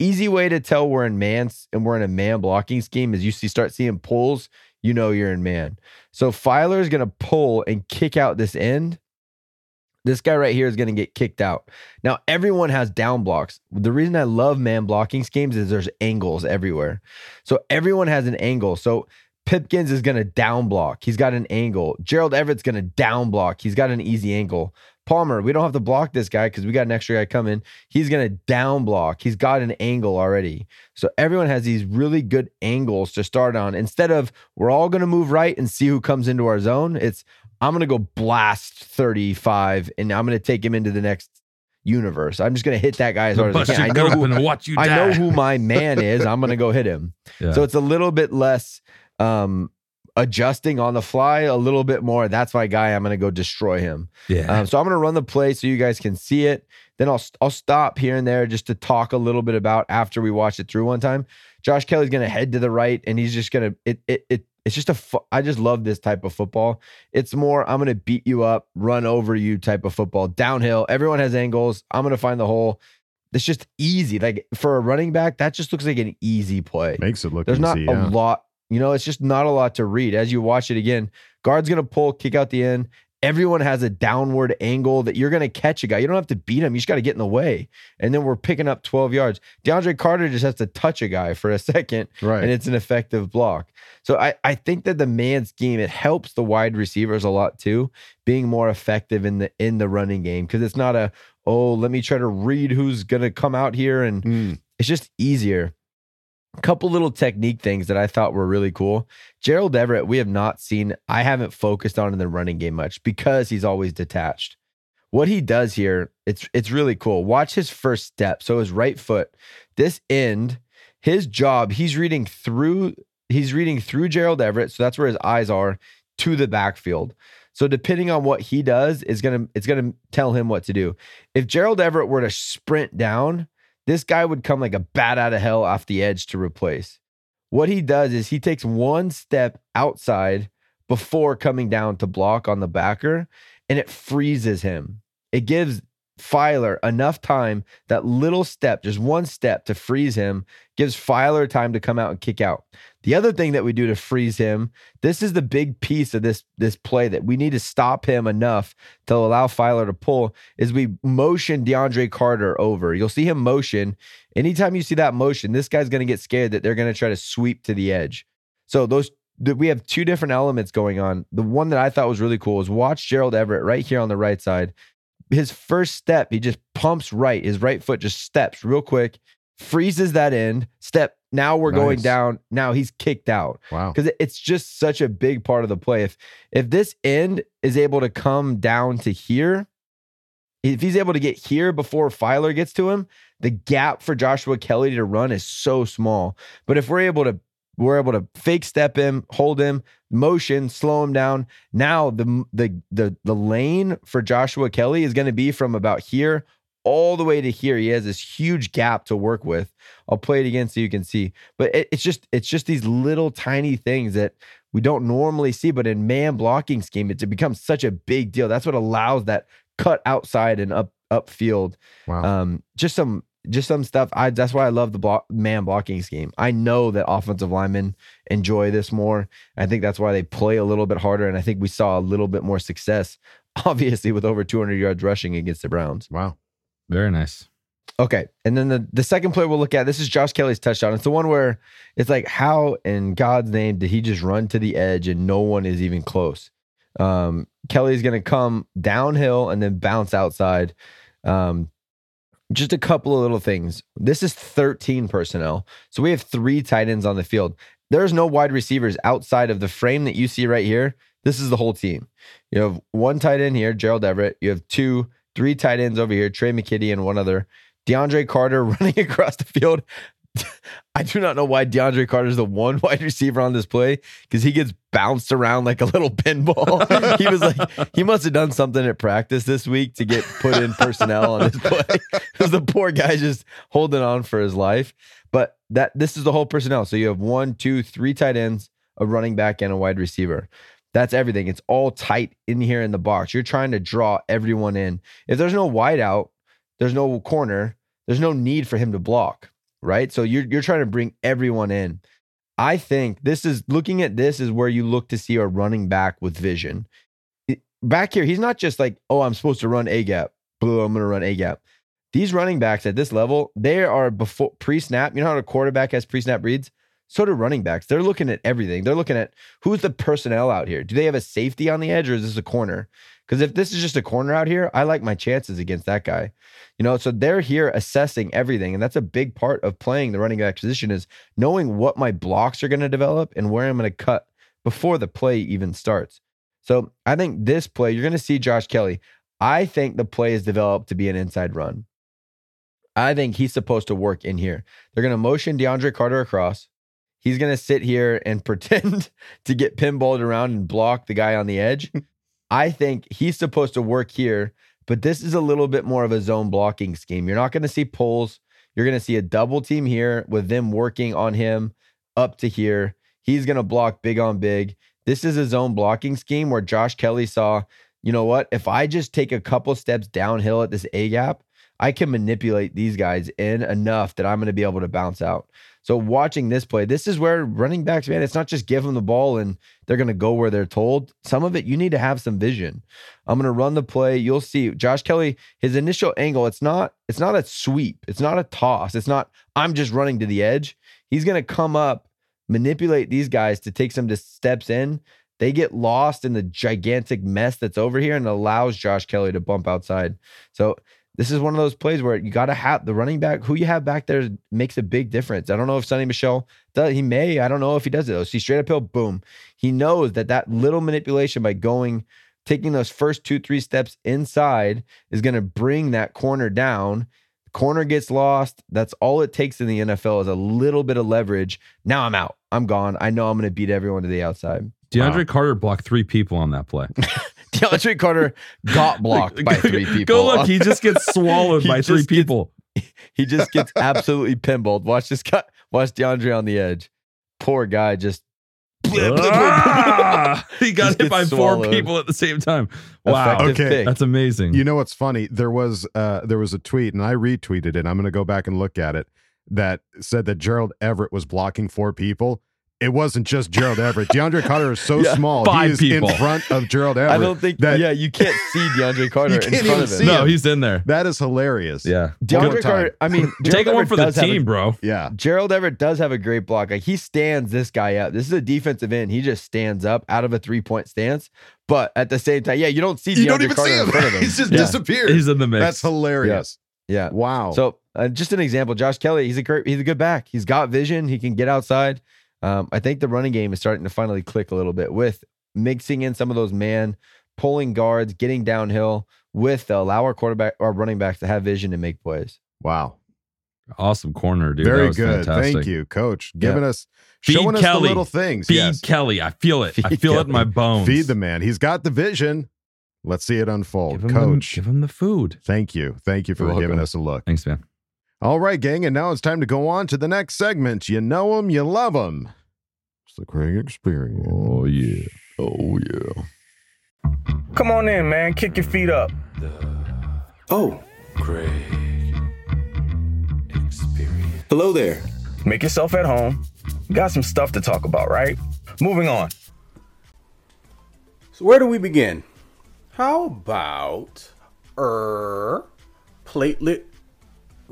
Easy way to tell we're in man and we're in a man blocking scheme is you see start seeing pulls, you know you're in man. So Feiler is gonna pull and kick out this end. This guy right here is going to get kicked out. Now, everyone has down blocks. The reason I love man blocking schemes is there's angles everywhere. So everyone has an angle. So Pipkins is going to down block. He's got an angle. Gerald Everett's going to down block. He's got an easy angle. Palmer, we don't have to block this guy because we got an extra guy coming. He's going to down block. He's got an angle already. So everyone has these really good angles to start on. Instead of we're all going to move right and see who comes into our zone, it's I'm going to go blast 35 and I'm going to take him into the next universe. I'm just going to hit that guy as hard as I can. I know who, watch you I know who my man is. I'm going to go hit him. Yeah. So it's a little bit less um, adjusting on the fly, a little bit more. That's my guy. I'm going to go destroy him. yeah. Um, so I'm going to run the play so you guys can see it. Then I'll I'll stop here and there just to talk a little bit about after we watch it through one time. Josh Kelley's going to head to the right and he's just going to it it it it's just a fu- I just love this type of football. It's more I'm going to beat you up, run over you type of football. Downhill, everyone has angles. I'm going to find the hole. It's just easy. Like for a running back, that just looks like an easy play. Makes it look There's not easy, a yeah. lot, you know, it's just not a lot to read. As you watch it again, guard's going to pull, kick out the end. Everyone has a downward angle that you're going to catch a guy. You don't have to beat him. You just got to get in the way. And then we're picking up 12 yards. DeAndre Carter just has to touch a guy for a second, Right. and it's an effective block. So I, I think that the man scheme, it helps the wide receivers a lot too, being more effective in the in the running game. Cause it's not a, oh, let me try to read who's gonna come out here. And Mm. it's just easier. Couple little technique things that I thought were really cool. Gerald Everett, we have not seen, I haven't focused on in the running game much because he's always detached. What he does here, it's it's really cool. Watch his first step. So his right foot, this end, his job, he's reading through, he's reading through Gerald Everett. So that's where his eyes are to the backfield. So depending on what he does, is gonna it's gonna tell him what to do. If Gerald Everett were to sprint down, this guy would come like a bat out of hell off the edge to replace. What he does is he takes one step outside before coming down to block on the backer, and it freezes him. It gives Feiler enough time, that little step, just one step to freeze him, gives Feiler time to come out and kick out. The other thing that we do to freeze him, this is the big piece of this this play that we need to stop him enough to allow Feiler to pull, is we motion DeAndre Carter over. You'll see him motion. Anytime you see that motion, this guy's going to get scared that they're going to try to sweep to the edge. So those we have two different elements going on. The one that I thought was really cool is watch Gerald Everett right here on the right side. His first step, he just pumps right. His right foot just steps real quick, freezes that end, step. Now we're going down. Now he's kicked out Wow. because it's just such a big part of the play. If if this end is able to come down to here, if he's able to get here before Feiler gets to him, the gap for Joshua Kelley to run is so small. But if we're able to we're able to fake step him, hold him, motion, slow him down. Now the the the the lane for Joshua Kelley is going to be from about here all the way to here. He has this huge gap to work with. I'll play it again so you can see. But it, it's just it's just these little tiny things that we don't normally see. But in man blocking scheme, it, it becomes such a big deal. That's what allows that cut outside and up upfield. Wow. Um, just some just some stuff. I that's why I love the block, man blocking scheme. I know that offensive linemen enjoy this more. I think that's why they play a little bit harder, and I think we saw a little bit more success obviously with over 200 yards rushing against the Browns. Wow. Very nice. Okay. And then the, the second play we'll look at, this is Josh Kelley's touchdown. It's the one where it's like, how in God's name did he just run to the edge and no one is even close? Um, Kelley's going to come downhill and then bounce outside. Um, just a couple of little things. This is 13 personnel. So we have three tight ends on the field. There's no wide receivers outside of the frame that you see right here. This is the whole team. You have one tight end here, Gerald Everett. You have two, three tight ends over here, Tre' McKitty and one other. DeAndre Carter running across the field. I do not know why DeAndre Carter is the one wide receiver on this play because he gets bounced around like a little pinball. he was like, he must have done something at practice this week to get put in personnel on this play because the poor guy just holding on for his life. But that this is the whole personnel. So you have one, two, three tight ends, a running back, and a wide receiver. That's everything. It's all tight in here in the box. You're trying to draw everyone in. If there's no wide out, there's no corner, there's no need for him to block, right? So you're you're trying to bring everyone in. I think this is looking at this is where you look to see a running back with vision. Back here, he's not just like, oh, I'm supposed to run a gap. Blue, I'm going to run a gap. These running backs at this level, they are before pre snap. You know how a quarterback has pre snap reads? So do running backs. They're looking at everything. They're looking at who's the personnel out here. Do they have a safety on the edge or is this a corner? Because if this is just a corner out here, I like my chances against that guy. You know, so they're here assessing everything. And that's a big part of playing the running back position is knowing what my blocks are going to develop and where I'm going to cut before the play even starts. So I think this play, you're going to see Josh Kelley. I think the play is developed to be an inside run. I think he's supposed to work in here. They're going to motion DeAndre Carter across. He's going to sit here and pretend to get pinballed around and block the guy on the edge. I think he's supposed to work here, but this is a little bit more of a zone blocking scheme. You're not going to see pulls. You're going to see a double team here with them working on him up to here. He's going to block big on big. This is a zone blocking scheme where Josh Kelley saw, you know what? If I just take a couple steps downhill at this A gap, I can manipulate these guys in enough that I'm going to be able to bounce out. So watching this play, this is where running backs, man, it's not just give them the ball and they're going to go where they're told. Some of it you need to have some vision. I'm going to run the play. You'll see Josh Kelley, his initial angle, it's not it's not a sweep. It's not a toss. It's not I'm just running to the edge. He's going to come up, manipulate these guys to take some steps in. They get lost in the gigantic mess that's over here and allows Josh Kelley to bump outside. So this is one of those plays where you got to have the running back who you have back there makes a big difference. I don't know if Sony Michel does. He may. I don't know if he does it though. See straight uphill, boom. He knows that that little manipulation by going, taking those first two, three steps inside is going to bring that corner down. Corner gets lost. That's all it takes in the NFL is a little bit of leverage. Now I'm out. I'm gone. I know I'm going to beat everyone to the outside. DeAndre wow. Carter blocked three people on that play. DeAndre Carter got blocked by three people. Go look, he just gets swallowed by three people. Gets, he just gets absolutely pinballed. Watch this guy. Watch DeAndre on the edge. Poor guy just. ah! he got hit by swallowed. four people at the same time. Wow. Effective okay. Pick. That's amazing. You know what's funny? There was uh there was a tweet and I retweeted it. I'm gonna go back and look at it that said that Gerald Everett was blocking four people it wasn't just Gerald Everett. DeAndre Carter is so yeah, small. Five he is people. in front of Gerald Everett. I don't think that yeah, you can't see DeAndre Carter in front of him. No, he's in there. That is hilarious. Yeah. DeAndre Carter, I mean, take one for the team, a, bro. Yeah. Gerald Everett does have a great block. Like he stands this guy up. This is a defensive end. He just stands up out of a three-point stance. But at the same time, yeah, you don't see DeAndre you don't even Carter see him. in front of him. he's just yeah. disappeared. He's in the mix. That's hilarious. Yeah. yeah. Wow. So uh, just an example, Josh Kelley, he's a great, he's a good back. He's got vision. He can get outside. Um, I think the running game is starting to finally click a little bit with mixing in some of those man pulling guards, getting downhill with the allow our quarterback or running backs to have vision and make plays. Wow. Awesome corner, dude. Very good. Fantastic. Thank you, coach. Giving yeah. us Feed showing Kelley. us the little things. Feed yes. Kelley. I feel it. Feed I feel Kelley. it in my bones. Feed the man. He's got the vision. Let's see it unfold. Give coach. The, give him the food. Thank you. Thank you for You're giving welcome. us a look. Thanks, man. All right, gang. And now it's time to go on to the next segment. You know them, you love them. It's the Craig experience. Oh, yeah. Oh, yeah. Come on in, man. Kick your feet up. The oh. Craig experience. Hello there. Make yourself at home. Got some stuff to talk about, right? Moving on. So, where do we begin? How about er platelet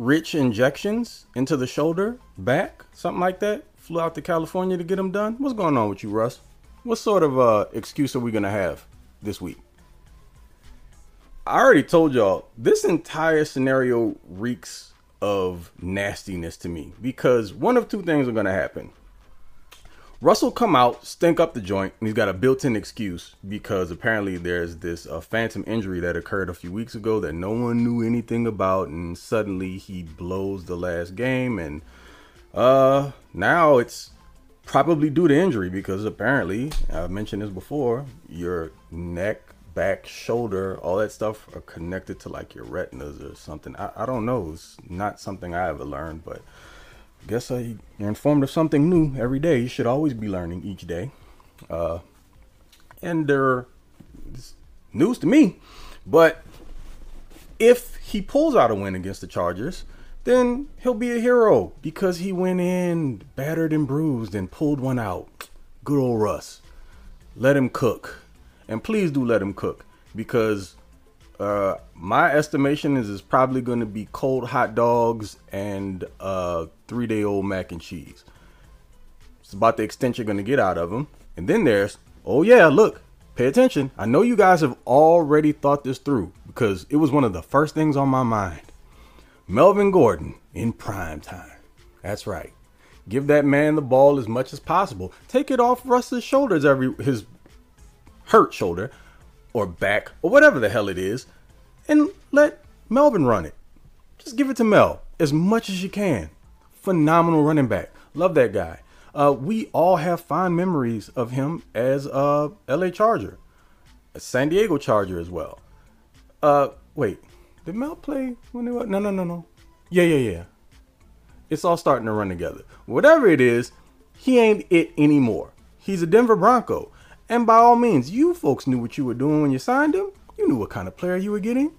rich injections into the shoulder, back, something like that? Flew out to California to get them done. What's going on with you, Russ? What sort of uh, excuse are we gonna have this week? I already told y'all this entire scenario reeks of nastiness to me because one of two things are gonna happen. Russell come out, stink up the joint, and he's got a built-in excuse because apparently there's this uh, phantom injury that occurred a few weeks ago that no one knew anything about, and suddenly he blows the last game, and uh, now it's probably due to injury because apparently I've mentioned this before, your neck, back, shoulder, all that stuff are connected to like your retinas or something. I, I don't know. It's not something I ever learned, but guess I, you're informed of something new every day. You should always be learning each day. Uh, and there, news to me. But if he pulls out a win against the Chargers, then he'll be a hero because he went in battered and bruised and pulled one out. Good old Russ. Let him cook. And please do let him cook because uh, my estimation is it's probably going to be cold hot dogs and uh, three day old mac and cheese. It's about the extent you're going to get out of them. And then there's, oh yeah, look, pay attention. I know you guys have already thought this through because it was one of the first things on my mind. Melvin Gordon in prime time. That's right. Give that man the ball as much as possible. Take it off Russ's shoulders every his hurt shoulder or back or whatever the hell it is and let Melvin run it. Just give it to Mel as much as you can. Phenomenal running back. Love that guy. Uh, we all have fond memories of him as a LA Charger, a San Diego Charger as well. Uh, wait, did Mel play when they were? No, no, no, no. Yeah, yeah, yeah. It's all starting to run together. Whatever it is, he ain't it anymore. He's a Denver Bronco. And by all means, you folks knew what you were doing when you signed him. You knew what kind of player you were getting.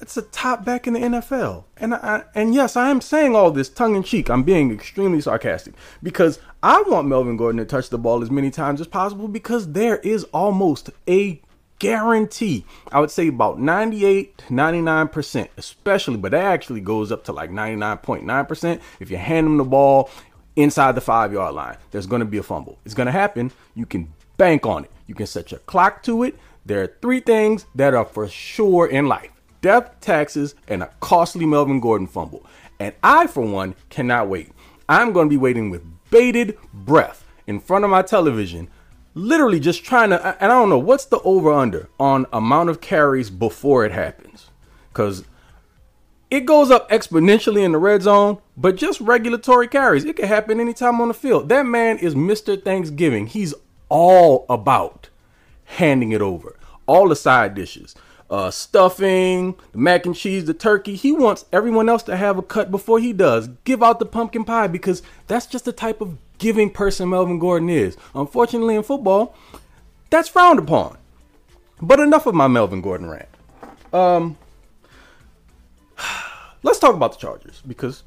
It's a top back in the NFL. And I, and yes, I am saying all this tongue in cheek. I'm being extremely sarcastic because I want Melvin Gordon to touch the ball as many times as possible because there is almost a guarantee. I would say about 98 99%, especially, but that actually goes up to like 99.9% if you hand him the ball inside the 5-yard line. There's going to be a fumble. It's going to happen. You can bank on it. You can set your clock to it. There are three things that are for sure in life death, taxes, and a costly Melvin Gordon fumble. And I, for one, cannot wait. I'm going to be waiting with bated breath in front of my television, literally just trying to. And I don't know what's the over under on amount of carries before it happens. Because it goes up exponentially in the red zone, but just regulatory carries. It can happen anytime on the field. That man is Mr. Thanksgiving. He's all about handing it over. All the side dishes uh, stuffing, the mac and cheese, the turkey. He wants everyone else to have a cut before he does. Give out the pumpkin pie because that's just the type of giving person Melvin Gordon is. Unfortunately, in football, that's frowned upon. But enough of my Melvin Gordon rant. Um, let's talk about the Chargers because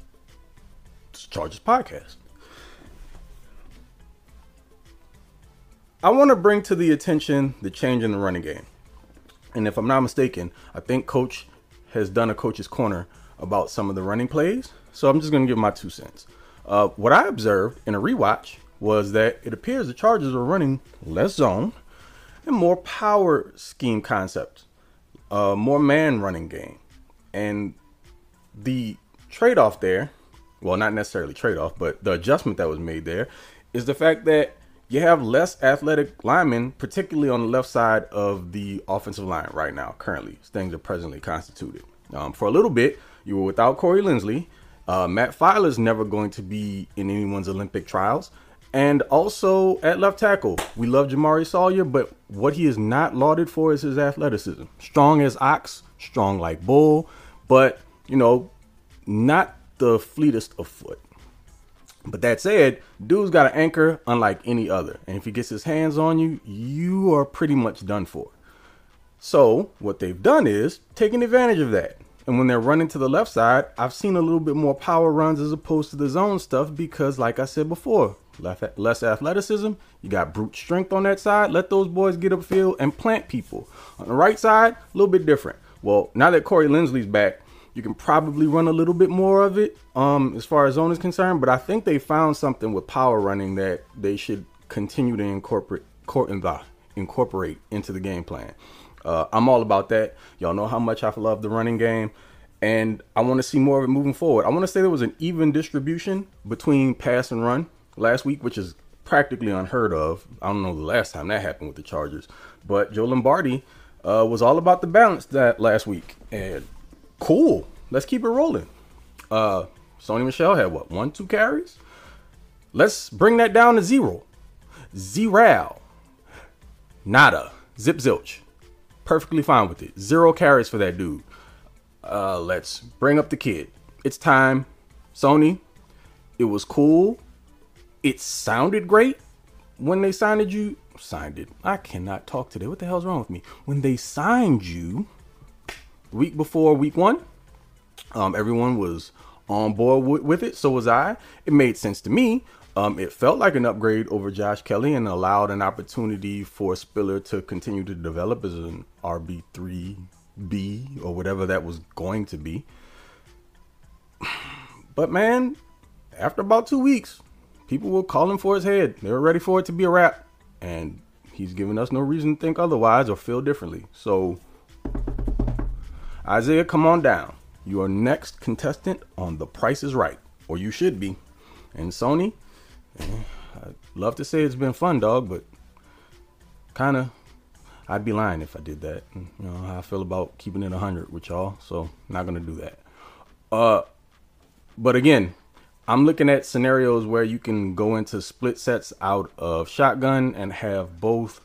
it's Chargers podcast. I want to bring to the attention the change in the running game. And if I'm not mistaken, I think coach has done a coach's corner about some of the running plays. So I'm just going to give my two cents. Uh, what I observed in a rewatch was that it appears the Chargers are running less zone and more power scheme concepts, uh, more man running game. And the trade off there, well, not necessarily trade off, but the adjustment that was made there is the fact that you have less athletic linemen, particularly on the left side of the offensive line right now, currently. Things are presently constituted. Um, for a little bit, you were without Corey Linsley. Uh, Matt Feiler's never going to be in anyone's Olympic trials. And also at left tackle, we love Jamaree Salyer, but what he is not lauded for is his athleticism. Strong as ox, strong like bull, but, you know, not the fleetest of foot. But that said, dude's got an anchor unlike any other. And if he gets his hands on you, you are pretty much done for. So, what they've done is taken advantage of that. And when they're running to the left side, I've seen a little bit more power runs as opposed to the zone stuff because, like I said before, less athleticism. You got brute strength on that side. Let those boys get upfield and plant people. On the right side, a little bit different. Well, now that Corey Linsley's back, you can probably run a little bit more of it um, as far as zone is concerned. But I think they found something with power running that they should continue to incorporate incorporate into the game plan. Uh, I'm all about that. Y'all know how much I love the running game, and I want to see more of it moving forward. I want to say there was an even distribution between pass and run last week, which is practically unheard of. I don't know the last time that happened with the Chargers, but Joe Lombardi uh, was all about the balance that last week, and cool. Let's keep it rolling. Uh, Sony Michel had what one, two carries. Let's bring that down to zero. Zero. Nada. Zip zilch. Perfectly fine with it. Zero carries for that dude. Uh, let's bring up the kid. It's time. Sony, it was cool. It sounded great when they signed you. Signed it. I cannot talk today. What the hell's wrong with me? When they signed you week before week one, um, everyone was on board w- with it. So was I. It made sense to me. Um, it felt like an upgrade over Josh Kelley and allowed an opportunity for Spiller to continue to develop as an RB3B or whatever that was going to be. But man, after about two weeks, people were calling for his head. They were ready for it to be a wrap. And he's given us no reason to think otherwise or feel differently. So, Isaiah, come on down. You are next contestant on The Price is Right, or you should be. And Sony, I'd love to say it's been fun, dog, but kind of, I'd be lying if I did that. You know how I feel about keeping it 100 with y'all, so not gonna do that. Uh, but again, I'm looking at scenarios where you can go into split sets out of shotgun and have both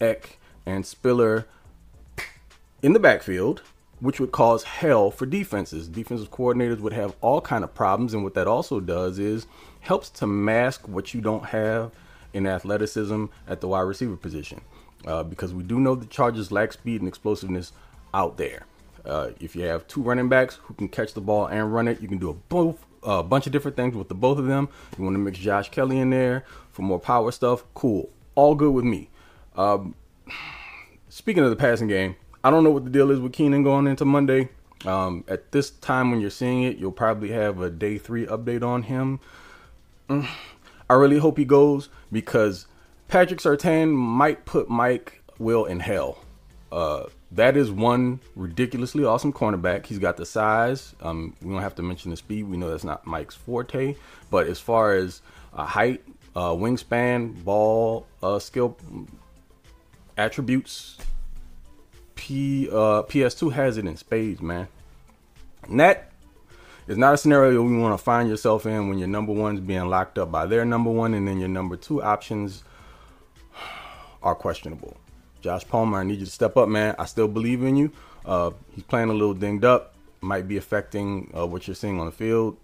Eck and Spiller in the backfield, which would cause hell for defenses. Defensive coordinators would have all kind of problems, and what that also does is helps to mask what you don't have in athleticism at the wide receiver position. Uh, because we do know the Chargers lack speed and explosiveness out there. Uh, if you have two running backs who can catch the ball and run it, you can do a both a bunch of different things with the both of them. You want to mix Josh Kelley in there for more power stuff. Cool, all good with me. Um, speaking of the passing game, I don't know what the deal is with Keenan going into Monday. Um, at this time when you're seeing it, you'll probably have a day three update on him. I really hope he goes because Patrick Surtain might put Mike Will in hell. Uh, that is one ridiculously awesome cornerback. He's got the size. Um, we don't have to mention the speed. We know that's not Mike's forte. But as far as uh, height, uh, wingspan, ball uh, skill attributes, P uh, PS2 has it in spades, man. And that is not a scenario we want to find yourself in when your number one's being locked up by their number one, and then your number two options are questionable. Josh Palmer, I need you to step up, man. I still believe in you. Uh, he's playing a little dinged up, might be affecting uh, what you're seeing on the field.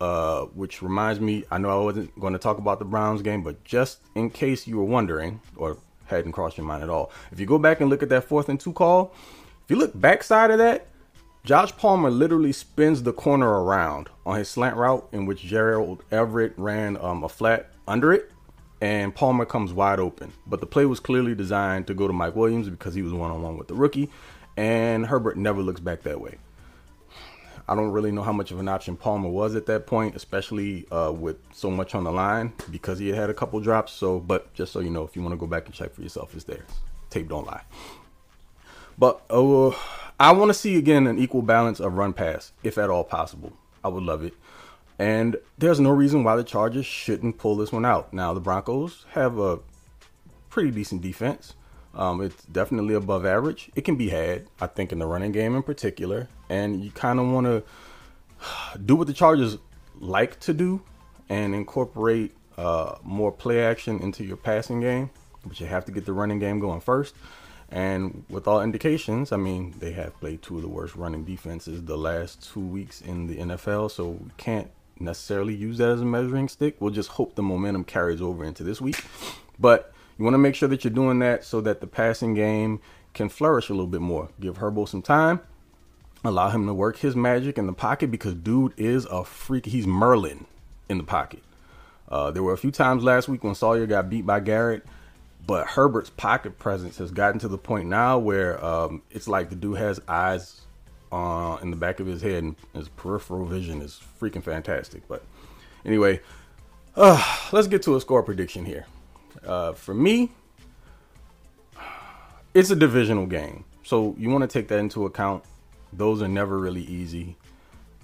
Uh, which reminds me, I know I wasn't going to talk about the Browns game, but just in case you were wondering or hadn't crossed your mind at all, if you go back and look at that fourth and two call, if you look backside of that, Josh Palmer literally spins the corner around on his slant route in which Gerald Everett ran um, a flat under it and Palmer comes wide open. But the play was clearly designed to go to Mike Williams because he was one on one with the rookie, and Herbert never looks back that way. I don't really know how much of an option Palmer was at that point, especially uh, with so much on the line because he had had a couple drops. So, but just so you know, if you want to go back and check for yourself, it's there. Tape don't lie. But uh, I want to see again an equal balance of run pass, if at all possible. I would love it. And there's no reason why the Chargers shouldn't pull this one out. Now, the Broncos have a pretty decent defense. Um, it's definitely above average. It can be had, I think, in the running game in particular. And you kind of want to do what the Chargers like to do and incorporate uh, more play action into your passing game. But you have to get the running game going first. And with all indications, I mean, they have played two of the worst running defenses the last two weeks in the NFL. So we can't necessarily use that as a measuring stick. We'll just hope the momentum carries over into this week. But you want to make sure that you're doing that so that the passing game can flourish a little bit more. Give Herbo some time. Allow him to work his magic in the pocket because dude is a freak. He's Merlin in the pocket. Uh, there were a few times last week when Salyer got beat by Garrett, but Herbert's pocket presence has gotten to the point now where um, it's like the dude has eyes uh, in the back of his head and his peripheral vision is freaking fantastic. But anyway, uh, let's get to a score prediction here. Uh, for me, it's a divisional game. So you want to take that into account. Those are never really easy.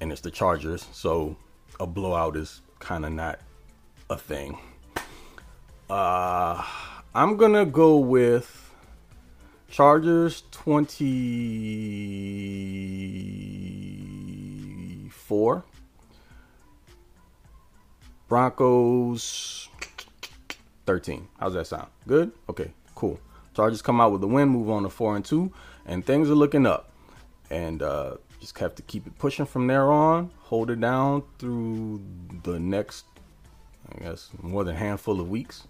And it's the Chargers. So a blowout is kind of not a thing. Uh, I'm going to go with Chargers 24. Broncos 13. How's that sound? Good? Okay, cool. Chargers come out with the win, move on to 4 and 2, and things are looking up. And uh, just have to keep it pushing from there on, hold it down through the next, I guess, more than handful of weeks.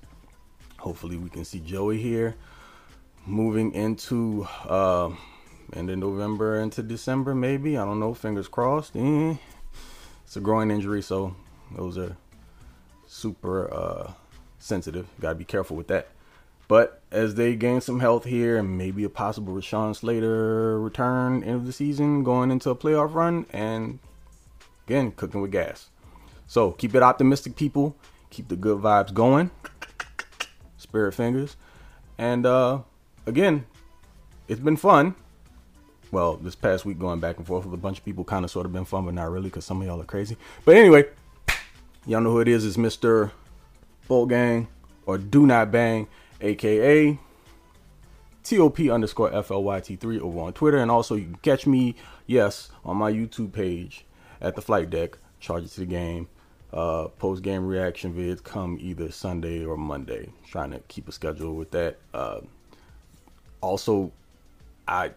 Hopefully, we can see Joey here moving into uh, end of November into December, maybe. I don't know. Fingers crossed. Eh. It's a groin injury, so those are super uh, sensitive. Got to be careful with that. But as they gain some health here and maybe a possible Rashawn Slater return end of the season, going into a playoff run, and again, cooking with gas. So keep it optimistic, people. Keep the good vibes going. Spirit fingers. And uh, again, it's been fun. Well, this past week going back and forth with a bunch of people kind of sort of been fun, but not really because some of y'all are crazy. But anyway, y'all know who it is. It's Mr. Bolt Gang or Do Not Bang, aka TOP underscore FLYT3 over on Twitter. And also, you can catch me, yes, on my YouTube page at the flight deck, charge it to the game. Uh, post game reaction vids come either Sunday or Monday. Trying to keep a schedule with that. Uh, also, I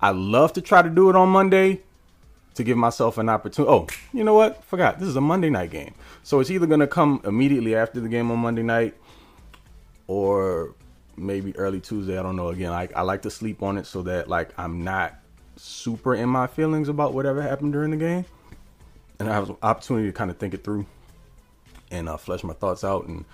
I love to try to do it on Monday to give myself an opportunity. Oh, you know what? Forgot. This is a Monday night game. So it's either going to come immediately after the game on Monday night or maybe early Tuesday. I don't know. Again, I, I like to sleep on it so that like I'm not super in my feelings about whatever happened during the game. And I have an opportunity to kind of think it through and uh, flesh my thoughts out and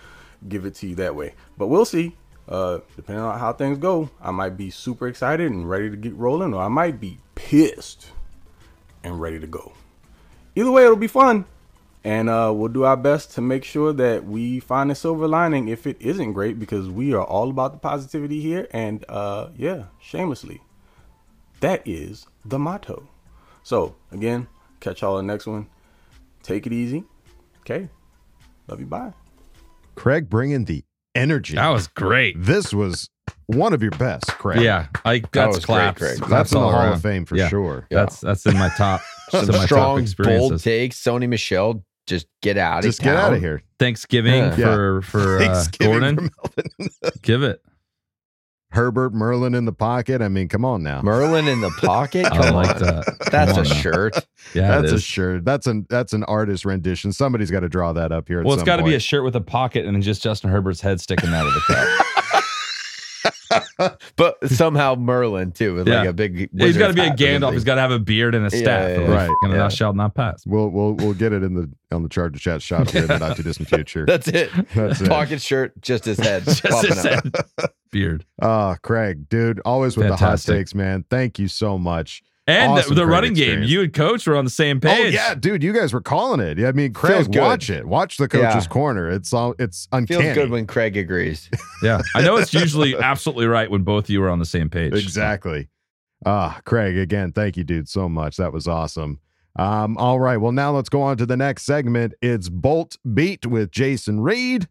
give it to you that way. But we'll see. Uh, depending on how things go, I might be super excited and ready to get rolling, or I might be pissed and ready to go. Either way, it'll be fun. And uh, we'll do our best to make sure that we find a silver lining if it isn't great, because we are all about the positivity here. And uh, yeah, shamelessly, that is the motto. So, again, catch y'all in the next one. Take it easy. Okay. Love you. Bye. Craig bringing the energy. That was great. This was one of your best, Craig. Yeah, I that's was great, claps. Craig. That's, Claps in the Hall around. of Fame for Yeah. sure. That's that's in my top. Some some of top strong, bold experiences. takes. Sony Michel, just get out Just of get town. out of here. Thanksgiving Yeah. for for uh, Thanksgiving Gordon. for Give it. Herbert Merlin in the pocket. I mean, come on now. Merlin in the pocket. I Come like on. that. That's a now. shirt. Yeah, that's it a shirt. That's an that's an artist rendition. Somebody's got to draw that up here. At Well, it's some got to be a shirt with a pocket and then just Justin Herbert's head sticking out of the cup. But somehow Merlin too, with like a big. He's got to be a Gandalf. He's got to have a beard and a staff. yeah, and yeah. Right, And yeah. thou shalt not pass. We'll we'll we'll get it in the on the Charger Chat shot here in the not too distant future. That's it. That's it. Pocket shirt, just his head. Just his head. Beard. Ah, Craig, dude, always with the hot takes, man. Thank you so much. And Awesome the Craig running game. You and Coach were on the same page. Oh yeah, dude, you guys were calling it. I mean, Feels Craig, good. watch it. Watch the coach's Yeah. corner. It's all it's uncanny. Feels good when Craig agrees. Yeah. I know it's usually absolutely right when both of you are on the same page. Exactly. Ah, Craig, again, thank you, dude, so much. That was awesome. Um, all right. Well, now let's go on to the next segment. It's Bolt Beat with Jason Reed.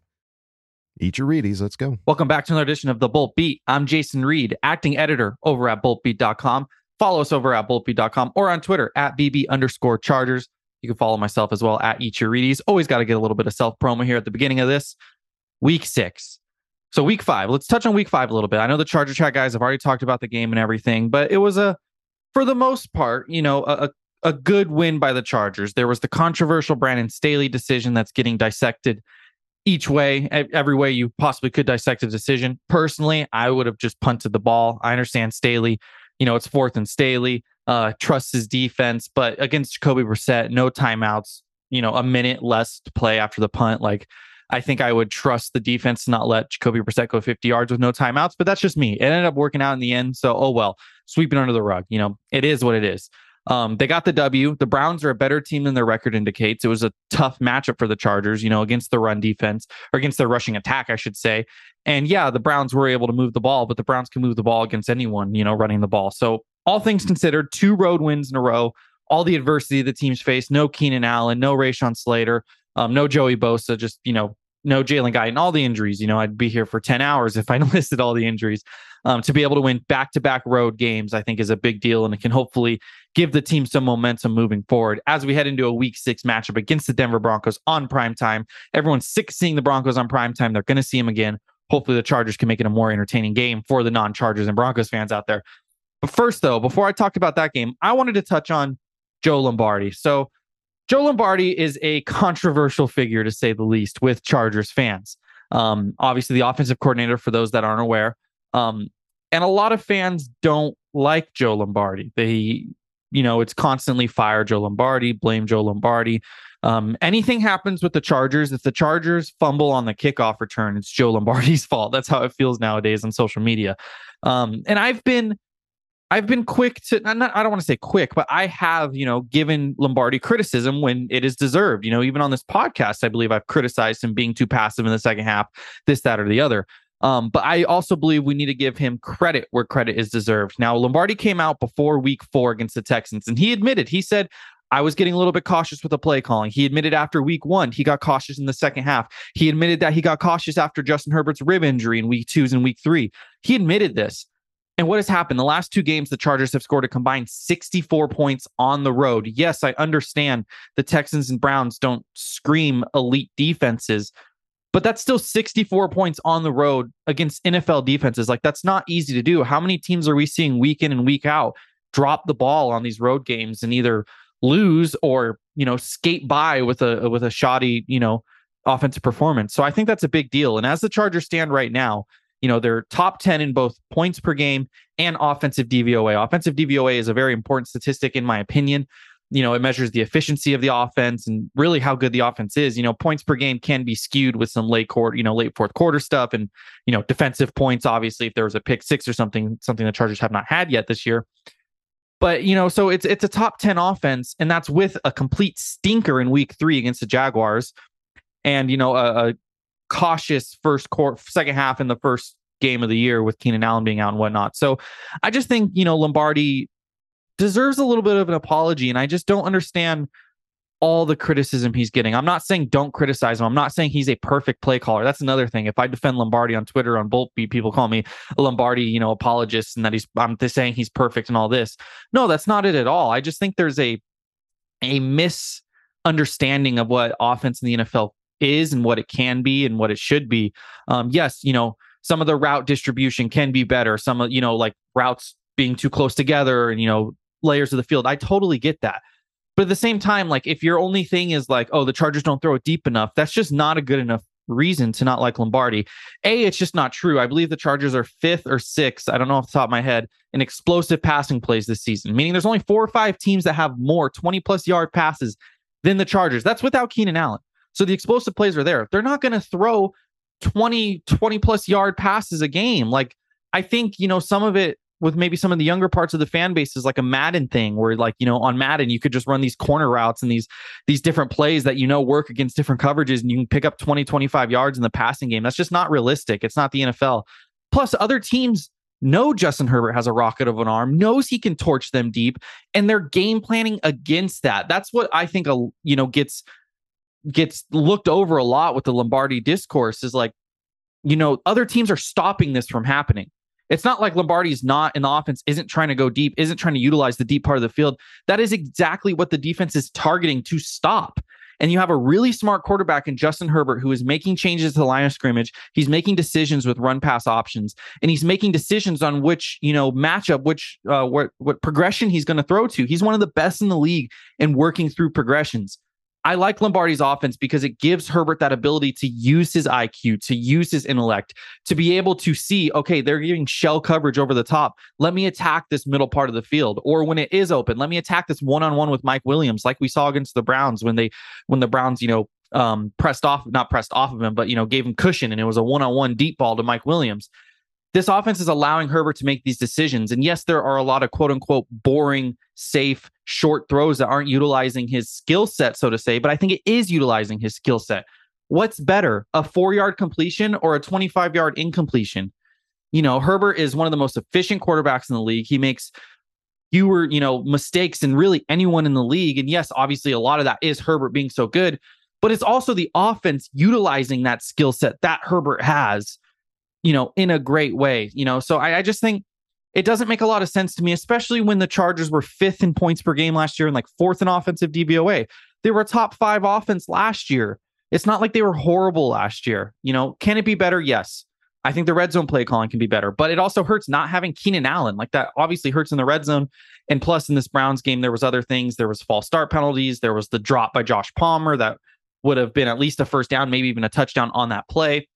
Eat your Reedies. Let's go. Welcome back to another edition of the Bolt Beat. I'm Jason Reed, acting editor over at boltbeat.com. Follow us over at boltbeat.com or on Twitter at BB underscore Chargers. You can follow myself as well at Eat Your. Always got to get a little bit of self promo here at the beginning of this. Week six. So week five. Let's touch on week five a little bit. I know the Charger Chat guys have already talked about the game and everything, but it was a, for the most part, you know, a, a good win by the Chargers. There was the controversial Brandon Staley decision that's getting dissected each way, every way you possibly could dissect a decision. Personally, I would have just punted the ball. I understand Staley, you know, it's fourth and Staley, uh, trusts his defense, but against Jacoby Brissett, no timeouts, you know, a minute less to play after the punt. Like, I think I would trust the defense to not let Jacoby Brissett go 50 yards with no timeouts, but that's just me. It ended up working out in the end. So, oh well, sweeping under the rug. You know, it is what it is. Um, they got the W. The Browns are a better team than their record indicates. It was a tough matchup for the Chargers, you know, against the run defense or against their rushing attack, I should say. And yeah, the Browns were able to move the ball, but the Browns can move the ball against anyone, you know, running the ball. So, all things considered, two road wins in a row, all the adversity the teams faced, no Keenan Allen, no Rashawn Slater, um, no Joey Bosa, just, you know, no Jalen Guy and all the injuries. You know, I'd be here for 10 hours if I listed all the injuries. Um, to be able to win back to back road games, I think is a big deal. And it can hopefully give the team some momentum moving forward as we head into a week six matchup against the Denver Broncos on prime time. Everyone's sick seeing the Broncos on prime time. They're going to see them again. Hopefully, the Chargers can make it a more entertaining game for the non Chargers and Broncos fans out there. But first, though, before I talked about that game, I wanted to touch on Joe Lombardi. So, Joe Lombardi is a controversial figure to say the least with Chargers fans. Um, obviously, the offensive coordinator, for those that aren't aware. Um, and a lot of fans don't like Joe Lombardi. They, you know, it's constantly fire Joe Lombardi, blame Joe Lombardi. Um, anything happens with the Chargers, if the Chargers fumble on the kickoff return, it's Joe Lombardi's fault. That's how it feels nowadays on social media. Um, and I've been I've been quick to not, I don't want to say quick, but I have, you know, given Lombardi criticism when it is deserved. You know, even on this podcast, I believe I've criticized him being too passive in the second half, this, that, or the other. Um, but I also believe we need to give him credit where credit is deserved. Now, Lombardi came out before week four against the Texans, and he admitted, he said, I was getting a little bit cautious with the play calling. He admitted after week one, he got cautious in the second half. He admitted that he got cautious after Justin Herbert's rib injury in week twos and week three. He admitted this. And what has happened? The last two games, the Chargers have scored a combined 64 points on the road. Yes, I understand the Texans and Browns don't scream elite defenses, but that's still 64 points on the road against NFL defenses. Like, that's not easy to do. How many teams are we seeing week in and week out drop the ball on these road games and either lose or, you know, skate by with a with a shoddy, you know, offensive performance? So I think that's a big deal. And as the Chargers stand right now, you know, they're top 10 in both points per game and offensive DVOA. Offensive DVOA is a very important statistic, in my opinion. You know, it measures the efficiency of the offense and really how good the offense is. You know, points per game can be skewed with some late quarter, you know, late fourth quarter stuff and, you know, defensive points. Obviously, if there was a pick six or something, something the Chargers have not had yet this year. But you know, so it's it's a top 10 offense, and that's with a complete stinker in week three against the Jaguars. And you know, a, a cautious first quarter, second half in the first game of the year with Keenan Allen being out and whatnot. So I just think, you know, Lombardi deserves a little bit of an apology. And I just don't understand all the criticism he's getting. I'm not saying don't criticize him. I'm not saying he's a perfect play caller. That's another thing. If I defend Lombardi on Twitter on Bolt Beat, people call me Lombardi, you know, apologist and that he's I'm just saying he's perfect and all this. No, that's not it at all. I just think there's a a misunderstanding of what offense in the NFL is and what it can be and what it should be. Um, yes, you know, some of the route distribution can be better. Some of, you know, like routes being too close together and, you know, layers of the field. I totally get that. But at the same time, like if your only thing is like, oh, the Chargers don't throw it deep enough, that's just not a good enough reason to not like Lombardi. A, it's just not true. I believe the Chargers are fifth or sixth, I don't know off the top of my head, in explosive passing plays this season, meaning there's only four or five teams that have more 20 plus yard passes than the Chargers. That's without Keenan Allen. So the explosive plays are there. They're not going to throw 20, 20 plus yard passes a game. Like, I think, you know, some of it with maybe some of the younger parts of the fan base is like a Madden thing where like, you know, on Madden, you could just run these corner routes and these, these different plays that, you know, work against different coverages and you can pick up 20, 25 yards in the passing game. That's just not realistic. It's not the NFL. Plus other teams know Justin Herbert has a rocket of an arm, knows he can torch them deep, and they're game planning against that. That's what I think, a, you know, gets gets looked over a lot with the Lombardi discourse is like, you know, other teams are stopping this from happening. It's not like Lombardi's not in the offense, isn't trying to go deep, isn't trying to utilize the deep part of the field. That is exactly what the defense is targeting to stop. And you have a really smart quarterback in Justin Herbert who is making changes to the line of scrimmage. He's making decisions with run pass options, and he's making decisions on which you know matchup, which uh, what what progression he's going to throw to. He's one of the best in the league in working through progressions. I like Lombardi's offense because it gives Herbert that ability to use his IQ, to use his intellect, to be able to see, okay, they're giving shell coverage over the top. Let me attack this middle part of the field. Or when it is open, let me attack this one on one with Mike Williams, like we saw against the Browns when they, when the Browns, you know, um, pressed off, not pressed off of him, but you know, gave him cushion, and it was a one-on-one deep ball to Mike Williams. This offense is allowing Herbert to make these decisions, and yes, there are a lot of quote unquote boring, safe, short throws that aren't utilizing his skill set, so to say. But I think it is utilizing his skill set. What's better, a four-yard completion or a twenty-five-yard incompletion? You know, Herbert is one of the most efficient quarterbacks in the league. He makes fewer, you know, mistakes than really anyone in the league. And yes, obviously, a lot of that is Herbert being so good but it's also the offense utilizing that skill set that Herbert has, you know, in a great way. You know, so I, I, just think it doesn't make a lot of sense to me, especially when the Chargers were fifth in points per game last year and like fourth in offensive DVOA. They were a top five offense last year. It's not like they were horrible last year. You know, can it be better? Yes. I think the red zone play calling can be better, but it also hurts not having Keenan Allen. Like that obviously hurts in the red zone. And plus in this Browns game, there was other things. There was false start penalties. There was the drop by Josh Palmer that would have been at least a first down, maybe even a touchdown on that play.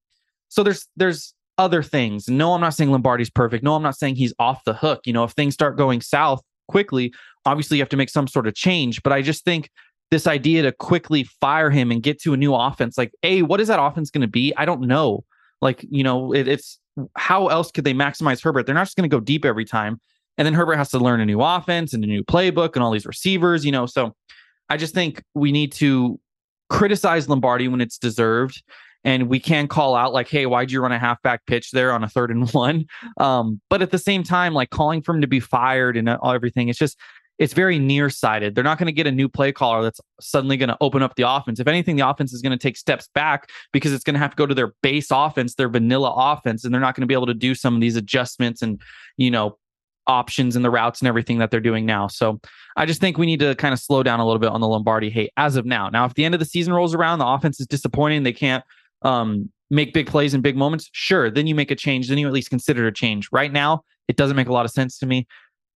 So there's there's other things. No, I'm not saying Lombardi's perfect. No, I'm not saying he's off the hook. You know, if things start going south quickly, obviously you have to make some sort of change. But I just think this idea to quickly fire him and get to a new offense, like, a, what is that offense going to be? I don't know. Like, you know, it, it's how else could they maximize Herbert? They're not just going to go deep every time. And then Herbert has to learn a new offense and a new playbook and all these receivers, you know. So I just think we need to criticize Lombardi when it's deserved. And we can call out like, hey, why'd you run a halfback pitch there on a third and one? Um, but at the same time, like calling for him to be fired and everything, it's just it's very nearsighted. They're not going to get a new play caller that's suddenly going to open up the offense. If anything, the offense is going to take steps back because it's going to have to go to their base offense, their vanilla offense, and they're not going to be able to do some of these adjustments and you know options and the routes and everything that they're doing now. So I just think we need to kind of slow down a little bit on the Lombardi hate as of now. Now, if the end of the season rolls around, the offense is disappointing, they can't um, make big plays in big moments, sure, then you make a change. Then you at least consider a change. Right now, it doesn't make a lot of sense to me.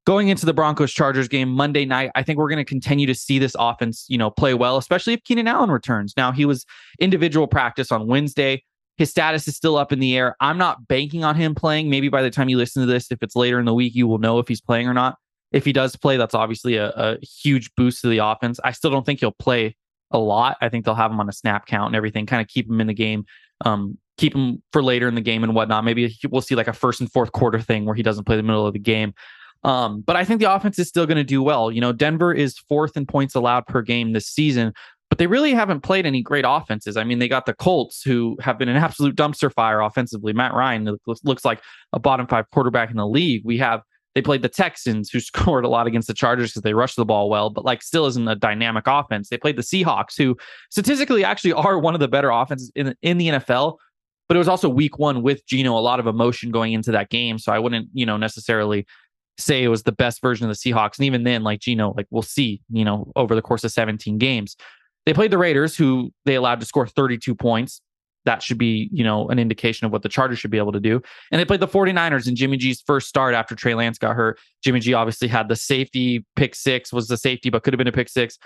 Going into the Broncos Chargers game Monday night, I think we're going to continue to see this offense, you know, play well, especially if Keenan Allen returns. Now, he was individual practice on Wednesday. His status is still up in the air. I'm not banking on him playing. Maybe by the time you listen to this, if it's later in the week, you will know if he's playing or not. If he does play, that's obviously a, a huge boost to the offense. I still don't think he'll play a lot. I think they'll have him on a snap count and everything, kind of keep him in the game, um, keep him for later in the game and whatnot. Maybe we'll see like a first and fourth quarter thing where he doesn't play the middle of the game. Um, but I think the offense is still going to do well. You know, Denver is fourth in points allowed per game this season, but they really haven't played any great offenses. I mean, they got the Colts, who have been an absolute dumpster fire offensively. Matt Ryan looks like a bottom five quarterback in the league. We have they played the Texans, who scored a lot against the Chargers because they rushed the ball well, but like still isn't a dynamic offense. They played the Seahawks, who statistically actually are one of the better offenses in in the NFL. But it was also week one with Geno, a lot of emotion going into that game. So I wouldn't, you know, necessarily say it was the best version of the Seahawks. And even then, like Geno, like we'll see, you know, over the course of 17 games. They played the Raiders, who they allowed to score 32 points. That should be, you know, an indication of what the Chargers should be able to do. And they played the 49ers in Jimmy G's first start after Trey Lance got hurt. Jimmy G obviously had the safety pick six, was the safety, but could have been a pick six.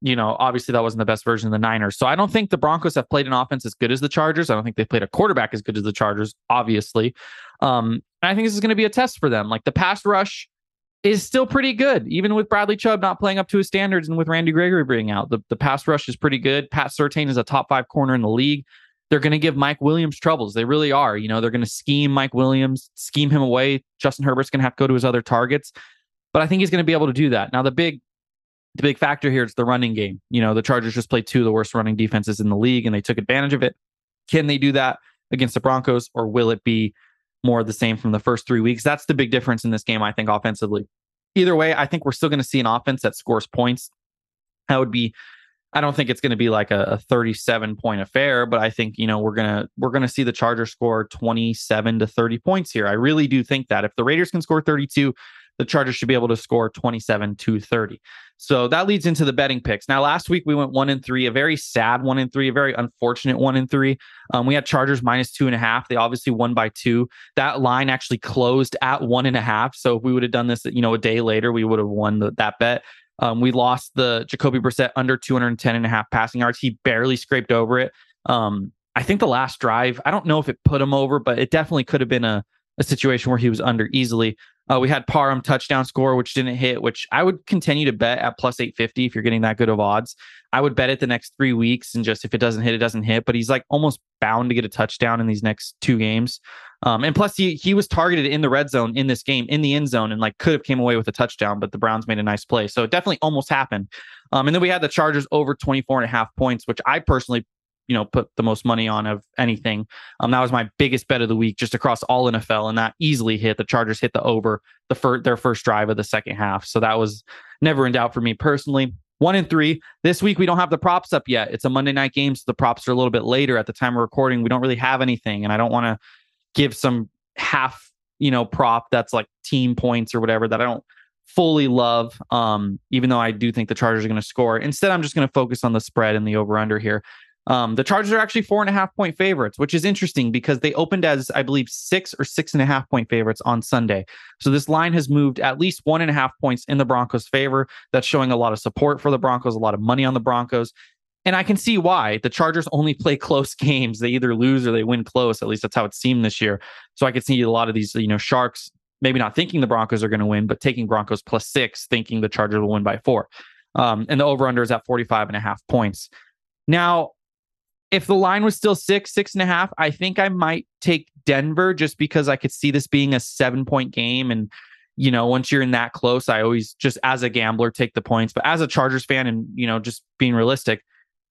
You know, obviously that wasn't the best version of the Niners. So I don't think the Broncos have played an offense as good as the Chargers. I don't think they've played a quarterback as good as the Chargers, obviously. Um, and I think this is going to be a test for them. Like the pass rush is still pretty good, even with Bradley Chubb not playing up to his standards and with Randy Gregory being out. The, the pass rush is pretty good. Pat Surtain is a top five corner in the league. They're going to give Mike Williams troubles. They really are. You know, they're going to scheme Mike Williams, scheme him away. Justin Herbert's going to have to go to his other targets, but I think he's going to be able to do that. Now, the big the big factor here is the running game. You know, the Chargers just played two of the worst running defenses in the league and they took advantage of it. Can they do that against the Broncos or will it be more of the same from the first three weeks? That's the big difference in this game, I think, offensively either way, I think we're still going to see an offense that scores points. That would be I don't think it's going to be like a, a, 37 point affair, but I think, you know, we're going to we're going to see the Chargers score 27 to 30 points here. I really do think that if the Raiders can score 32, the Chargers should be able to score 27 to 30. So that leads into the betting picks. Now, last week we went one in three, a very sad one in three, a very unfortunate one in three. Um, we had Chargers minus two and a half. They obviously won by two. That line actually closed at one and a half. So if we would have done this, you know, a day later, we would have won the, that bet. Um, we lost the Jacoby Brissett under 210 and a half passing yards. He barely scraped over it. Um, I think the last drive, I don't know if it put him over, but it definitely could have been a, a situation where he was under easily. Uh, we had Parham touchdown score, which didn't hit, which I would continue to bet at plus 850 if you're getting that good of odds. I would bet it the next three weeks and just if it doesn't hit, it doesn't hit. But he's like almost bound to get a touchdown in these next two games. Um, and plus, he he was targeted in the red zone in this game, in the end zone, and like could have came away with a touchdown, but the Browns made a nice play. So it definitely almost happened. Um, and then we had the Chargers over 24 and a half points, which I personally you know put the most money on of anything. Um, that was my biggest bet of the week, just across all NFL, and that easily hit. The Chargers hit the over the first their first drive of the second half, so that was never in doubt for me personally. One and three this week. We don't have the props up yet. It's a Monday night game, so the props are a little bit later at the time of recording. We don't really have anything, and I don't want to give some half you know prop that's like team points or whatever that I don't fully love. Um, even though I do think the Chargers are going to score. Instead, I'm just going to focus on the spread and the over under here. Um, the Chargers are actually four and a half point favorites, which is interesting because they opened as, I believe, six or six and a half point favorites on Sunday. So this line has moved at least one and a half points in the Broncos' favor. That's showing a lot of support for the Broncos, a lot of money on the Broncos. And I can see why. The Chargers only play close games. They either lose or they win close. At least that's how it seemed this year. So I could see a lot of these, you know, Sharks maybe not thinking the Broncos are going to win, but taking Broncos plus six, thinking the Chargers will win by four. Um, and the over under is at 45 and a half points. Now, if the line was still six, six and a half, I think I might take Denver just because I could see this being a seven point game. And, you know, once you're in that close, I always just as a gambler take the points. But as a Chargers fan and, you know, just being realistic,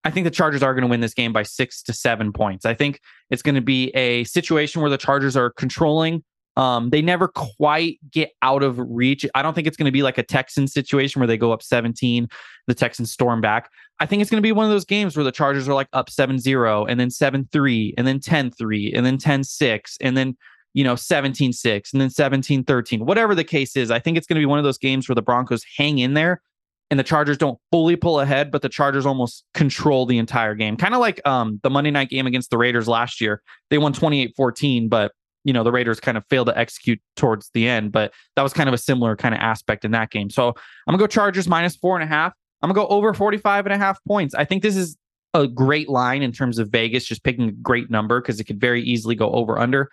I think the Chargers are going to win this game by six to seven points. I think it's going to be a situation where the Chargers are controlling um, they never quite get out of reach. I don't think it's going to be like a Texans situation where they go up 17, the Texans storm back. I think it's going to be one of those games where the Chargers are like up 7 0 and then 7 3 and then 10 3 and then 10 6 and then, you know, 17 6 and then 17 13. Whatever the case is, I think it's going to be one of those games where the Broncos hang in there and the Chargers don't fully pull ahead, but the Chargers almost control the entire game. Kind of like um, the Monday night game against the Raiders last year. They won 28 14, but you know the Raiders kind of failed to execute towards the end, but that was kind of a similar kind of aspect in that game. So I'm gonna go Chargers minus four and a half. I'm gonna go over 45 and a half points. I think this is a great line in terms of Vegas, just picking a great number because it could very easily go over under.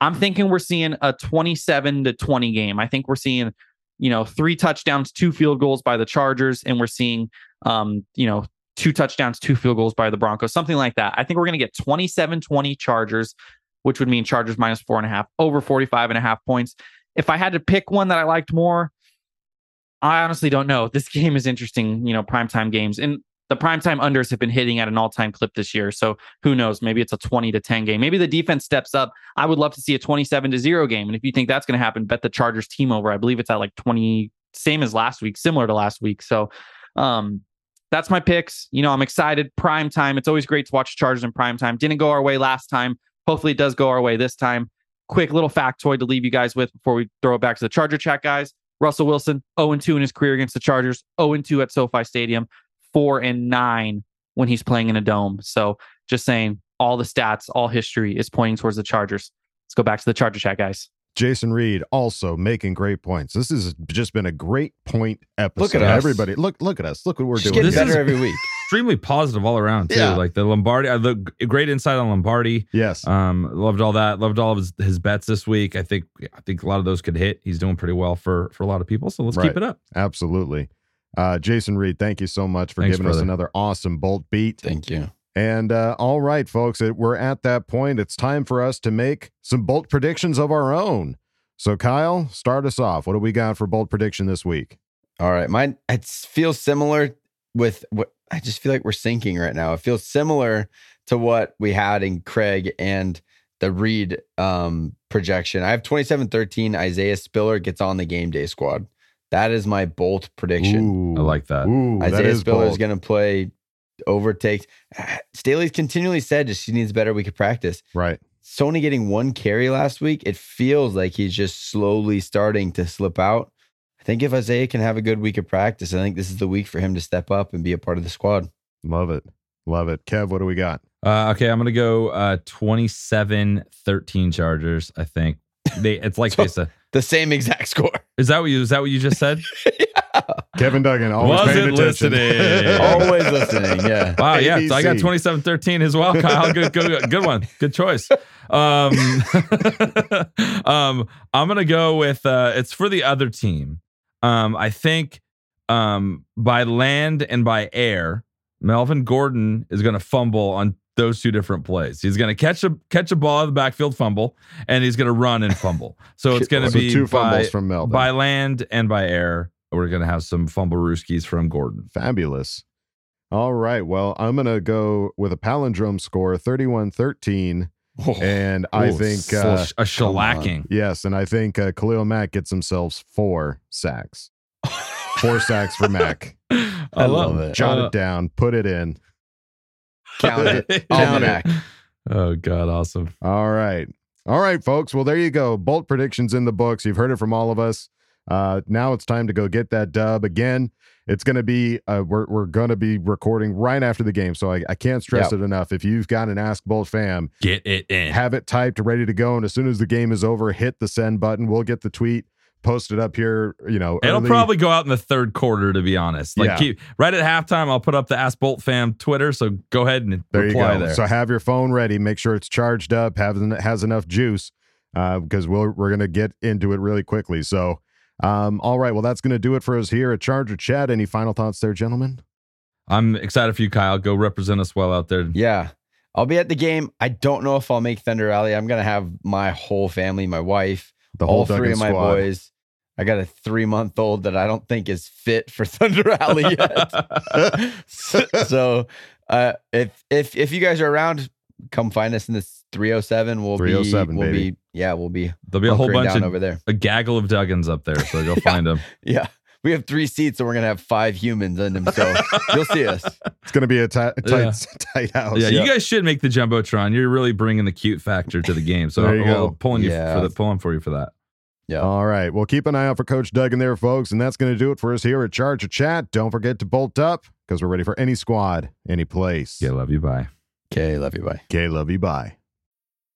I'm thinking we're seeing a 27 to 20 game. I think we're seeing, you know, three touchdowns, two field goals by the Chargers, and we're seeing, um, you know, two touchdowns, two field goals by the Broncos, something like that. I think we're going to get 27 20 Chargers which would mean Chargers minus four and a half, over 45 and a half points. If I had to pick one that I liked more, I honestly don't know. This game is interesting, you know, primetime games. And the primetime unders have been hitting at an all-time clip this year. So who knows? Maybe it's a 20 to 10 game. Maybe the defense steps up. I would love to see a 27 to 0 game. And if you think that's going to happen, bet the Chargers team over. I believe it's at like 20, same as last week, similar to last week. So um that's my picks. You know, I'm excited. Prime time. It's always great to watch Chargers in prime time. Didn't go our way last time. Hopefully, it does go our way this time. Quick little factoid to leave you guys with before we throw it back to the Charger chat, guys. Russell Wilson, 0 2 in his career against the Chargers, 0 2 at SoFi Stadium, 4 and 9 when he's playing in a dome. So just saying, all the stats, all history is pointing towards the Chargers. Let's go back to the Charger chat, guys. Jason Reed also making great points. This has just been a great point episode. Look at us. everybody. Look, look at us. Look what we're Just doing. getting This better is- every week. Extremely positive all around too. Yeah. Like the Lombardi, uh, the great insight on Lombardi. Yes. Um, loved all that. Loved all of his, his bets this week. I think I think a lot of those could hit. He's doing pretty well for for a lot of people. So let's Right. keep it up. Absolutely. Uh, Jason Reed, thank you so much for Thanks, giving us another awesome bolt beat. Thank you. And uh, all right, folks, it, we're at that point. It's time for us to make some bolt predictions of our own. So, Kyle, start us off. What do we got for bolt prediction this week? All right. Mine it feels similar with what I just feel like we're sinking right now. It feels similar to what we had in Craig and the Reed um, projection. I have 27-13. Isaiah Spiller gets on the game day squad. That is my bolt prediction. Ooh, I like that. Ooh, Isaiah is Spiller is going to play overtakes. Staley's continually said just he needs better week of practice. Right. Sony getting one carry last week, it feels like he's just slowly starting to slip out. I think if Isaiah can have a good week of practice, I think this is the week for him to step up and be a part of the squad. Love it. Love it. Kev, what do we got? Uh, okay, I'm gonna go uh 27 13 Chargers. I think they it's like they said. The same exact score. Is that what you? Is that what you just said? Kevin Duggan always Wasn't attention. listening. Always listening. Yeah. Wow, yeah. So I got 27-13 as well, Kyle. Good, good, good one. Good choice. Um, um, I'm gonna go with uh, it's for the other team. Um, I think um, by land and by air, Melvin Gordon is gonna fumble on those two different plays. He's gonna catch a catch a ball in the backfield fumble, and he's gonna run and fumble. So it's gonna So be two by, fumbles from Melvin. by land and by air. We're gonna have some fumble rooskies from Gordon. Fabulous. All right. Well, I'm going to go with a palindrome score 31 13. And I Ooh, think sl- uh, a shellacking. Yes, and I think uh, Khalil Mack gets himself four sacks. Four sacks for Mack. I love it. Jot Uh, it down. Put it in. Count it. Count Almanac. Oh God, awesome. All right. All right, folks. Well, there you go. Bolt predictions in the books. You've heard it from all of us. Uh, now it's time to go get that dub again. It's going to be uh, we're we're going to be recording right after the game, so I, I can't stress Yep. it enough. If you've got an Ask Bolt fam, Get it in. have it typed, ready to go, and as soon as the game is over, hit the send button. We'll get the tweet posted up here. You know, It'll early. probably go out in the third quarter, to be honest. Like Yeah. keep right at halftime, I'll put up the Ask Bolt fam Twitter. So go ahead and There you reply go. there. So have your phone ready. Make sure it's charged up. Have has enough juice uh, because we'll, we're going to get into it really quickly. So, um, all right. Well, that's going to do it for us here at Charger Chat. Any final thoughts there, gentlemen? I'm excited for you, Kyle. Go represent us well out there. Yeah. I'll be at the game. I don't know if I'll make Thunder Rally. I'm gonna have my whole family, my wife, The whole all three of my squad. boys. I got a three month old that I don't think is fit for Thunder Rally yet. so, so, uh, if if if you guys are around, come find us in this 307. We'll 307, be we'll baby. be yeah we'll be There'll be a whole bunch of over there. a gaggle of Duggans up there. So go find them. Yeah, we have three seats, and we're gonna have five humans in them. So you'll see us. It's going to be a ti- tight, Yeah. tight house. Yeah, you guys should make the jumbotron. You're really bringing the cute factor to the game. So There you I'll- go. pulling you for the pulling for you for that. Yeah. All right. Well, keep an eye out for Coach Duggan there, folks. And that's going to do it for us here at Charger Chat. Don't forget to bolt up because we're ready for any squad, any place. Yeah, love you. Bye. Okay, love you. Bye. Okay, love you. Bye.